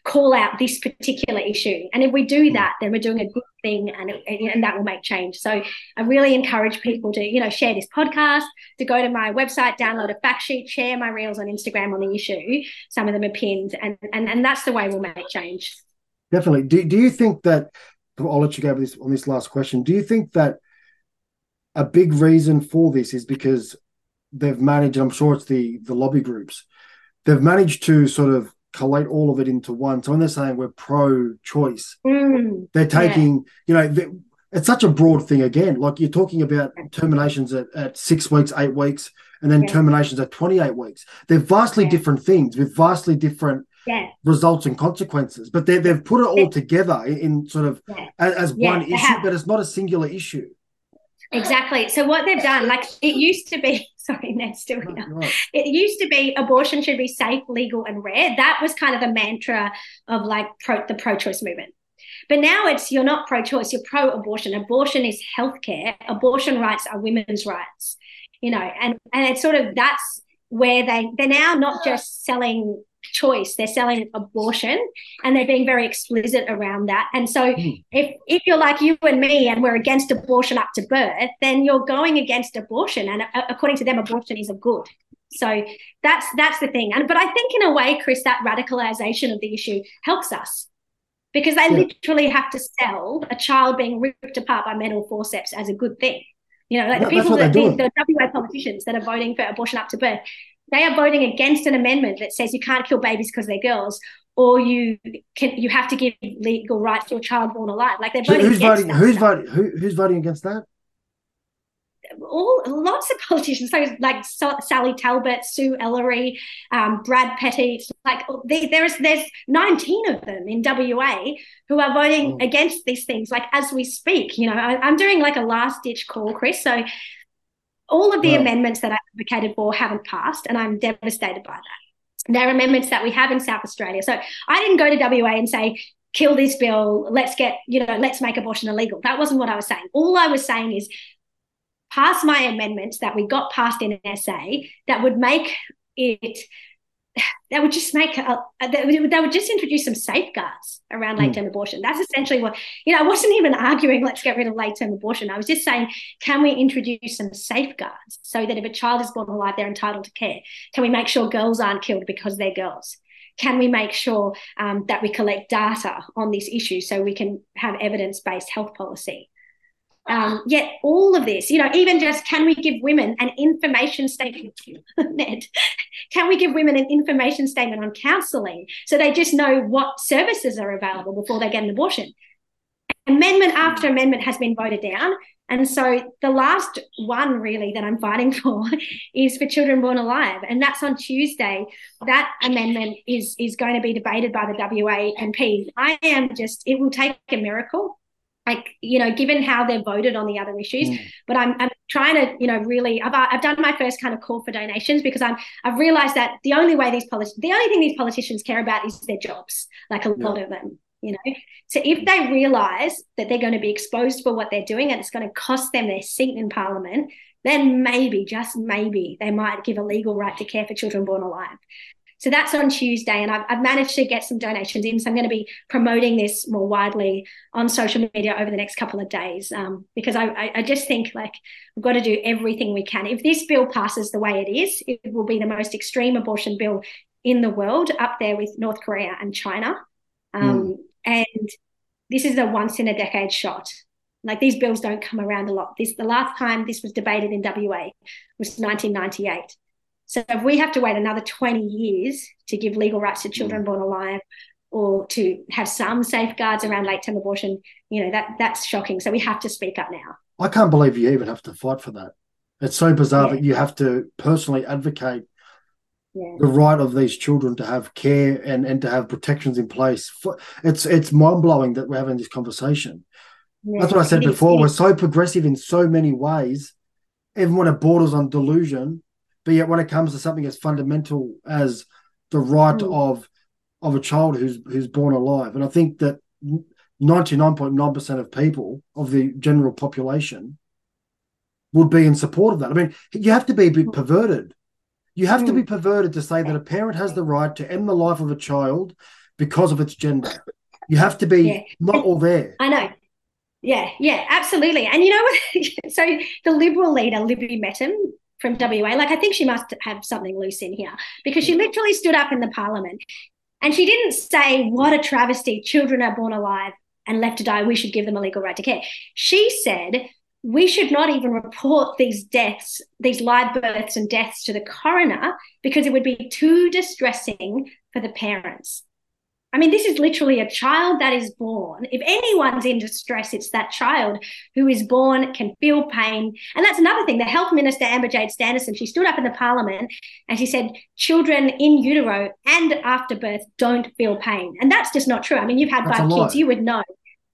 call out this particular issue. And if we do hmm. that, then we're doing a good thing, and and that will make change. So I really encourage people to, you know, share this podcast, to go to my website, download a fact sheet, share my reels on Instagram on the issue. Some of them are pinned, and and and that's the way we'll make change. Definitely. Do Do you think that? I'll let you go this on this last question. Do you think that a big reason for this is because they've managed, I'm sure it's the the lobby groups, they've managed to sort of collate all of it into one. So when they're saying we're pro-choice, mm, they're taking, yeah. you know, it's such a broad thing again. Like you're talking about terminations at, at six weeks, eight weeks, and then yeah. terminations at 28 weeks. They're vastly yeah. different things with vastly different results and consequences. But they, they've put it all together in, sort of as, as one issue, but it's not a singular issue. Exactly. So what they've done, like it used to be, sorry, Ned's still here. Right. It used to be abortion should be safe, legal, and rare. That was kind of the mantra of like pro, the pro-choice movement. But now it's you're not pro-choice, you're pro-abortion. Abortion is healthcare. Abortion rights are women's rights. You know, and and it's sort of that's where they they're now not just selling choice. They're selling abortion and they're being very explicit around that. And so mm. if if you're like you and me and we're against abortion up to birth, then you're going against abortion. And uh, according to them, abortion is a good. So that's that's the thing. And but I think in a way, Chris, that radicalization of the issue helps us. Because they yeah. literally have to sell a child being ripped apart by metal forceps as a good thing. You know, like the people that the, the WA politicians that are voting for abortion up to birth, they are voting against an amendment that says you can't kill babies because they're girls, or you can you have to give legal rights to a child born alive. Like they're voting. who's voting? Who's voting? Who, who's voting against that? all lots of politicians, so like Sally Talbot, Sue Ellery, um, Brad Pettitt, like there's there's 19 of them in WA who are voting oh. against these things. Like as we speak, you know, I, am doing like a last ditch call, Chris. So all of the wow. amendments that I advocated for haven't passed, and I'm devastated by that. There are amendments that we have in South Australia. So I didn't go to WA and say, kill this bill, let's get, you know, let's make abortion illegal. That wasn't what I was saying. All I was saying is pass my amendments that we got passed in SA that would make it that would just make a, that would just introduce some safeguards around late term mm. abortion. That's essentially what you know. I wasn't even arguing let's get rid of late term abortion. I was just saying, can we introduce some safeguards so that if a child is born alive, they're entitled to care? Can we make sure girls aren't killed because they're girls? Can we make sure um, that we collect data on this issue so we can have evidence based health policy? Um, yet all of this, you know, even just can we give women an information statement, Ned? Can we give women an information statement on counselling so they just know what services are available before they get an abortion? Amendment after amendment has been voted down. And so the last one really that I'm fighting for is for children born alive. And that's on Tuesday. That amendment is, is going to be debated by the WA MP. I am just, it will take a miracle like you know given how they've voted on the other issues mm. but I'm, I'm trying to you know really I've, I've done my first kind of call for donations because i'm i've realized that the only way these politicians the only thing these politicians care about is their jobs like a yeah. lot of them you know so if they realize that they're going to be exposed for what they're doing and it's going to cost them their seat in parliament then maybe just maybe they might give a legal right to care for children born alive so that's on Tuesday, and I've, I've, managed to get some donations in. So I'm going to be promoting this more widely on social media over the next couple of days um, because I, I, I, just think like we've got to do everything we can. If this bill passes the way it is, it will be the most extreme abortion bill in the world, up there with North Korea and China. Um, mm. And this is a once in a decade shot. Like these bills don't come around a lot. This the last time this was debated in WA was 1998. So if we have to wait another 20 years to give legal rights to children mm. born alive or to have some safeguards around late term abortion, you know, that that's shocking. So we have to speak up now. I can't believe you even have to fight for that. It's so bizarre yeah. that you have to personally advocate yeah. the right of these children to have care and, and to have protections in place. It's it's mind blowing that we're having this conversation. Yeah, That's what I said before. We're so progressive in so many ways, even when it borders on delusion. But yet, when it comes to something as fundamental as the right Mm. of of a child who's who's born alive, and I think that ninety nine point nine percent of people of the general population would be in support of that. I mean, you have to be a bit perverted. You have to be perverted to say that a parent has the right to end the life of a child because of its gender. You have to be Yeah. not all there. I know. Yeah, yeah, absolutely. And you know what? so the Liberal leader, Libby Mettam from WA, like I think she must have something loose in here because she mm. literally stood up in the parliament and she didn't say, What a travesty, children are born alive and left to die. We should give them a legal right to care. She said, we should not even report these deaths, these live births and deaths to the coroner because it would be too distressing for the parents. I mean, this is literally a child that is born. If anyone's in distress, it's that child who is born, can feel pain. And that's another thing. The health minister, Amber Jade Sanderson, she stood up in the parliament and she said, children in utero and after birth don't feel pain. And that's just not true. I mean, you've had That's five kids, you would know.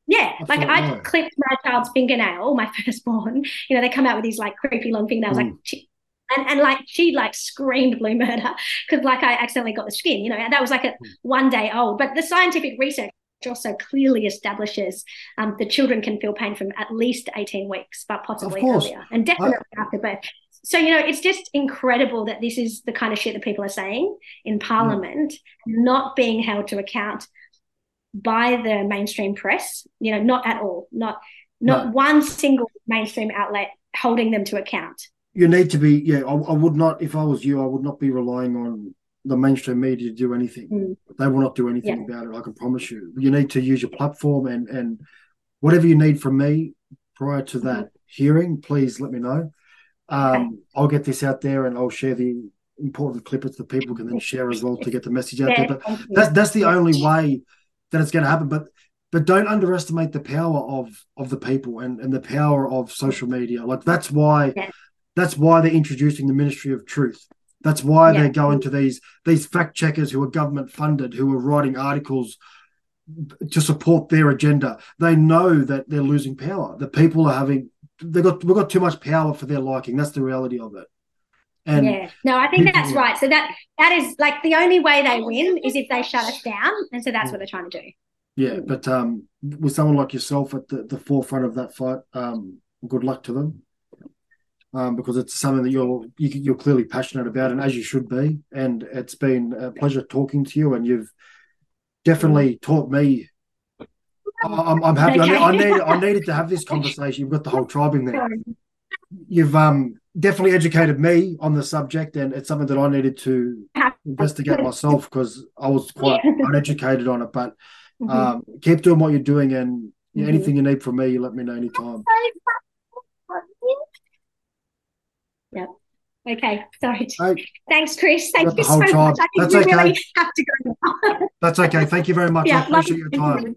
Yeah, That's like I clipped my child's fingernail, my firstborn. You know, they come out with these like creepy long fingernails, like Mm. she, and and like she like screamed blue murder because like I accidentally got the skin. You know, and that was like a one day old. But the scientific research also clearly establishes um, that children can feel pain from at least eighteen weeks, but possibly earlier, and definitely after birth. So you know, it's just incredible that this is the kind of shit that people are saying in Parliament, not being held to account by the mainstream press. You know, not at all. Not not No. one single mainstream outlet holding them to account. You need to be yeah I, I would not if i was you i would not be relying on the mainstream media to do anything. Mm. they will not do anything about it i can promise you. You need to use your platform and and whatever you need from me prior to that hearing please let me know. Um Okay. i'll get this out there and i'll share the important clippers that people can then share as well to get the message out there. But that's that's the only way that it's going to happen. But but don't underestimate the power of of the people and and the power of social media. Like that's why Yeah. That's why they're introducing the ministry of truth. That's why Yeah. they're going to these these fact checkers who are government funded who are writing articles to support their agenda. They know that they're losing power. The people are having they got we've got too much power for their liking. That's the reality of it. And yeah, no, I think that's right. So that that is like the only way they win is if they shut us down, and so that's what they're trying to do. Yeah, but um, with someone like yourself at the, the forefront of that fight, um, good luck to them. Um, because it's something that you're you, you're clearly passionate about, and as you should be. And it's been a pleasure talking to you, and you've definitely taught me. I'm, I'm happy. I, need, I need I needed to have this conversation. You've got the whole tribe in there. You've um definitely educated me on the subject, and it's something that I needed to investigate myself because I was quite uneducated on it. But Mhm. um, keep doing what you're doing, and Mhm. anything you need from me, you let me know anytime. yeah. Okay. Sorry. Thanks, Chris. Thank you so whole much. I think That's we okay. really have to go now. that's okay. Thank you very much. I yeah. appreciate your time.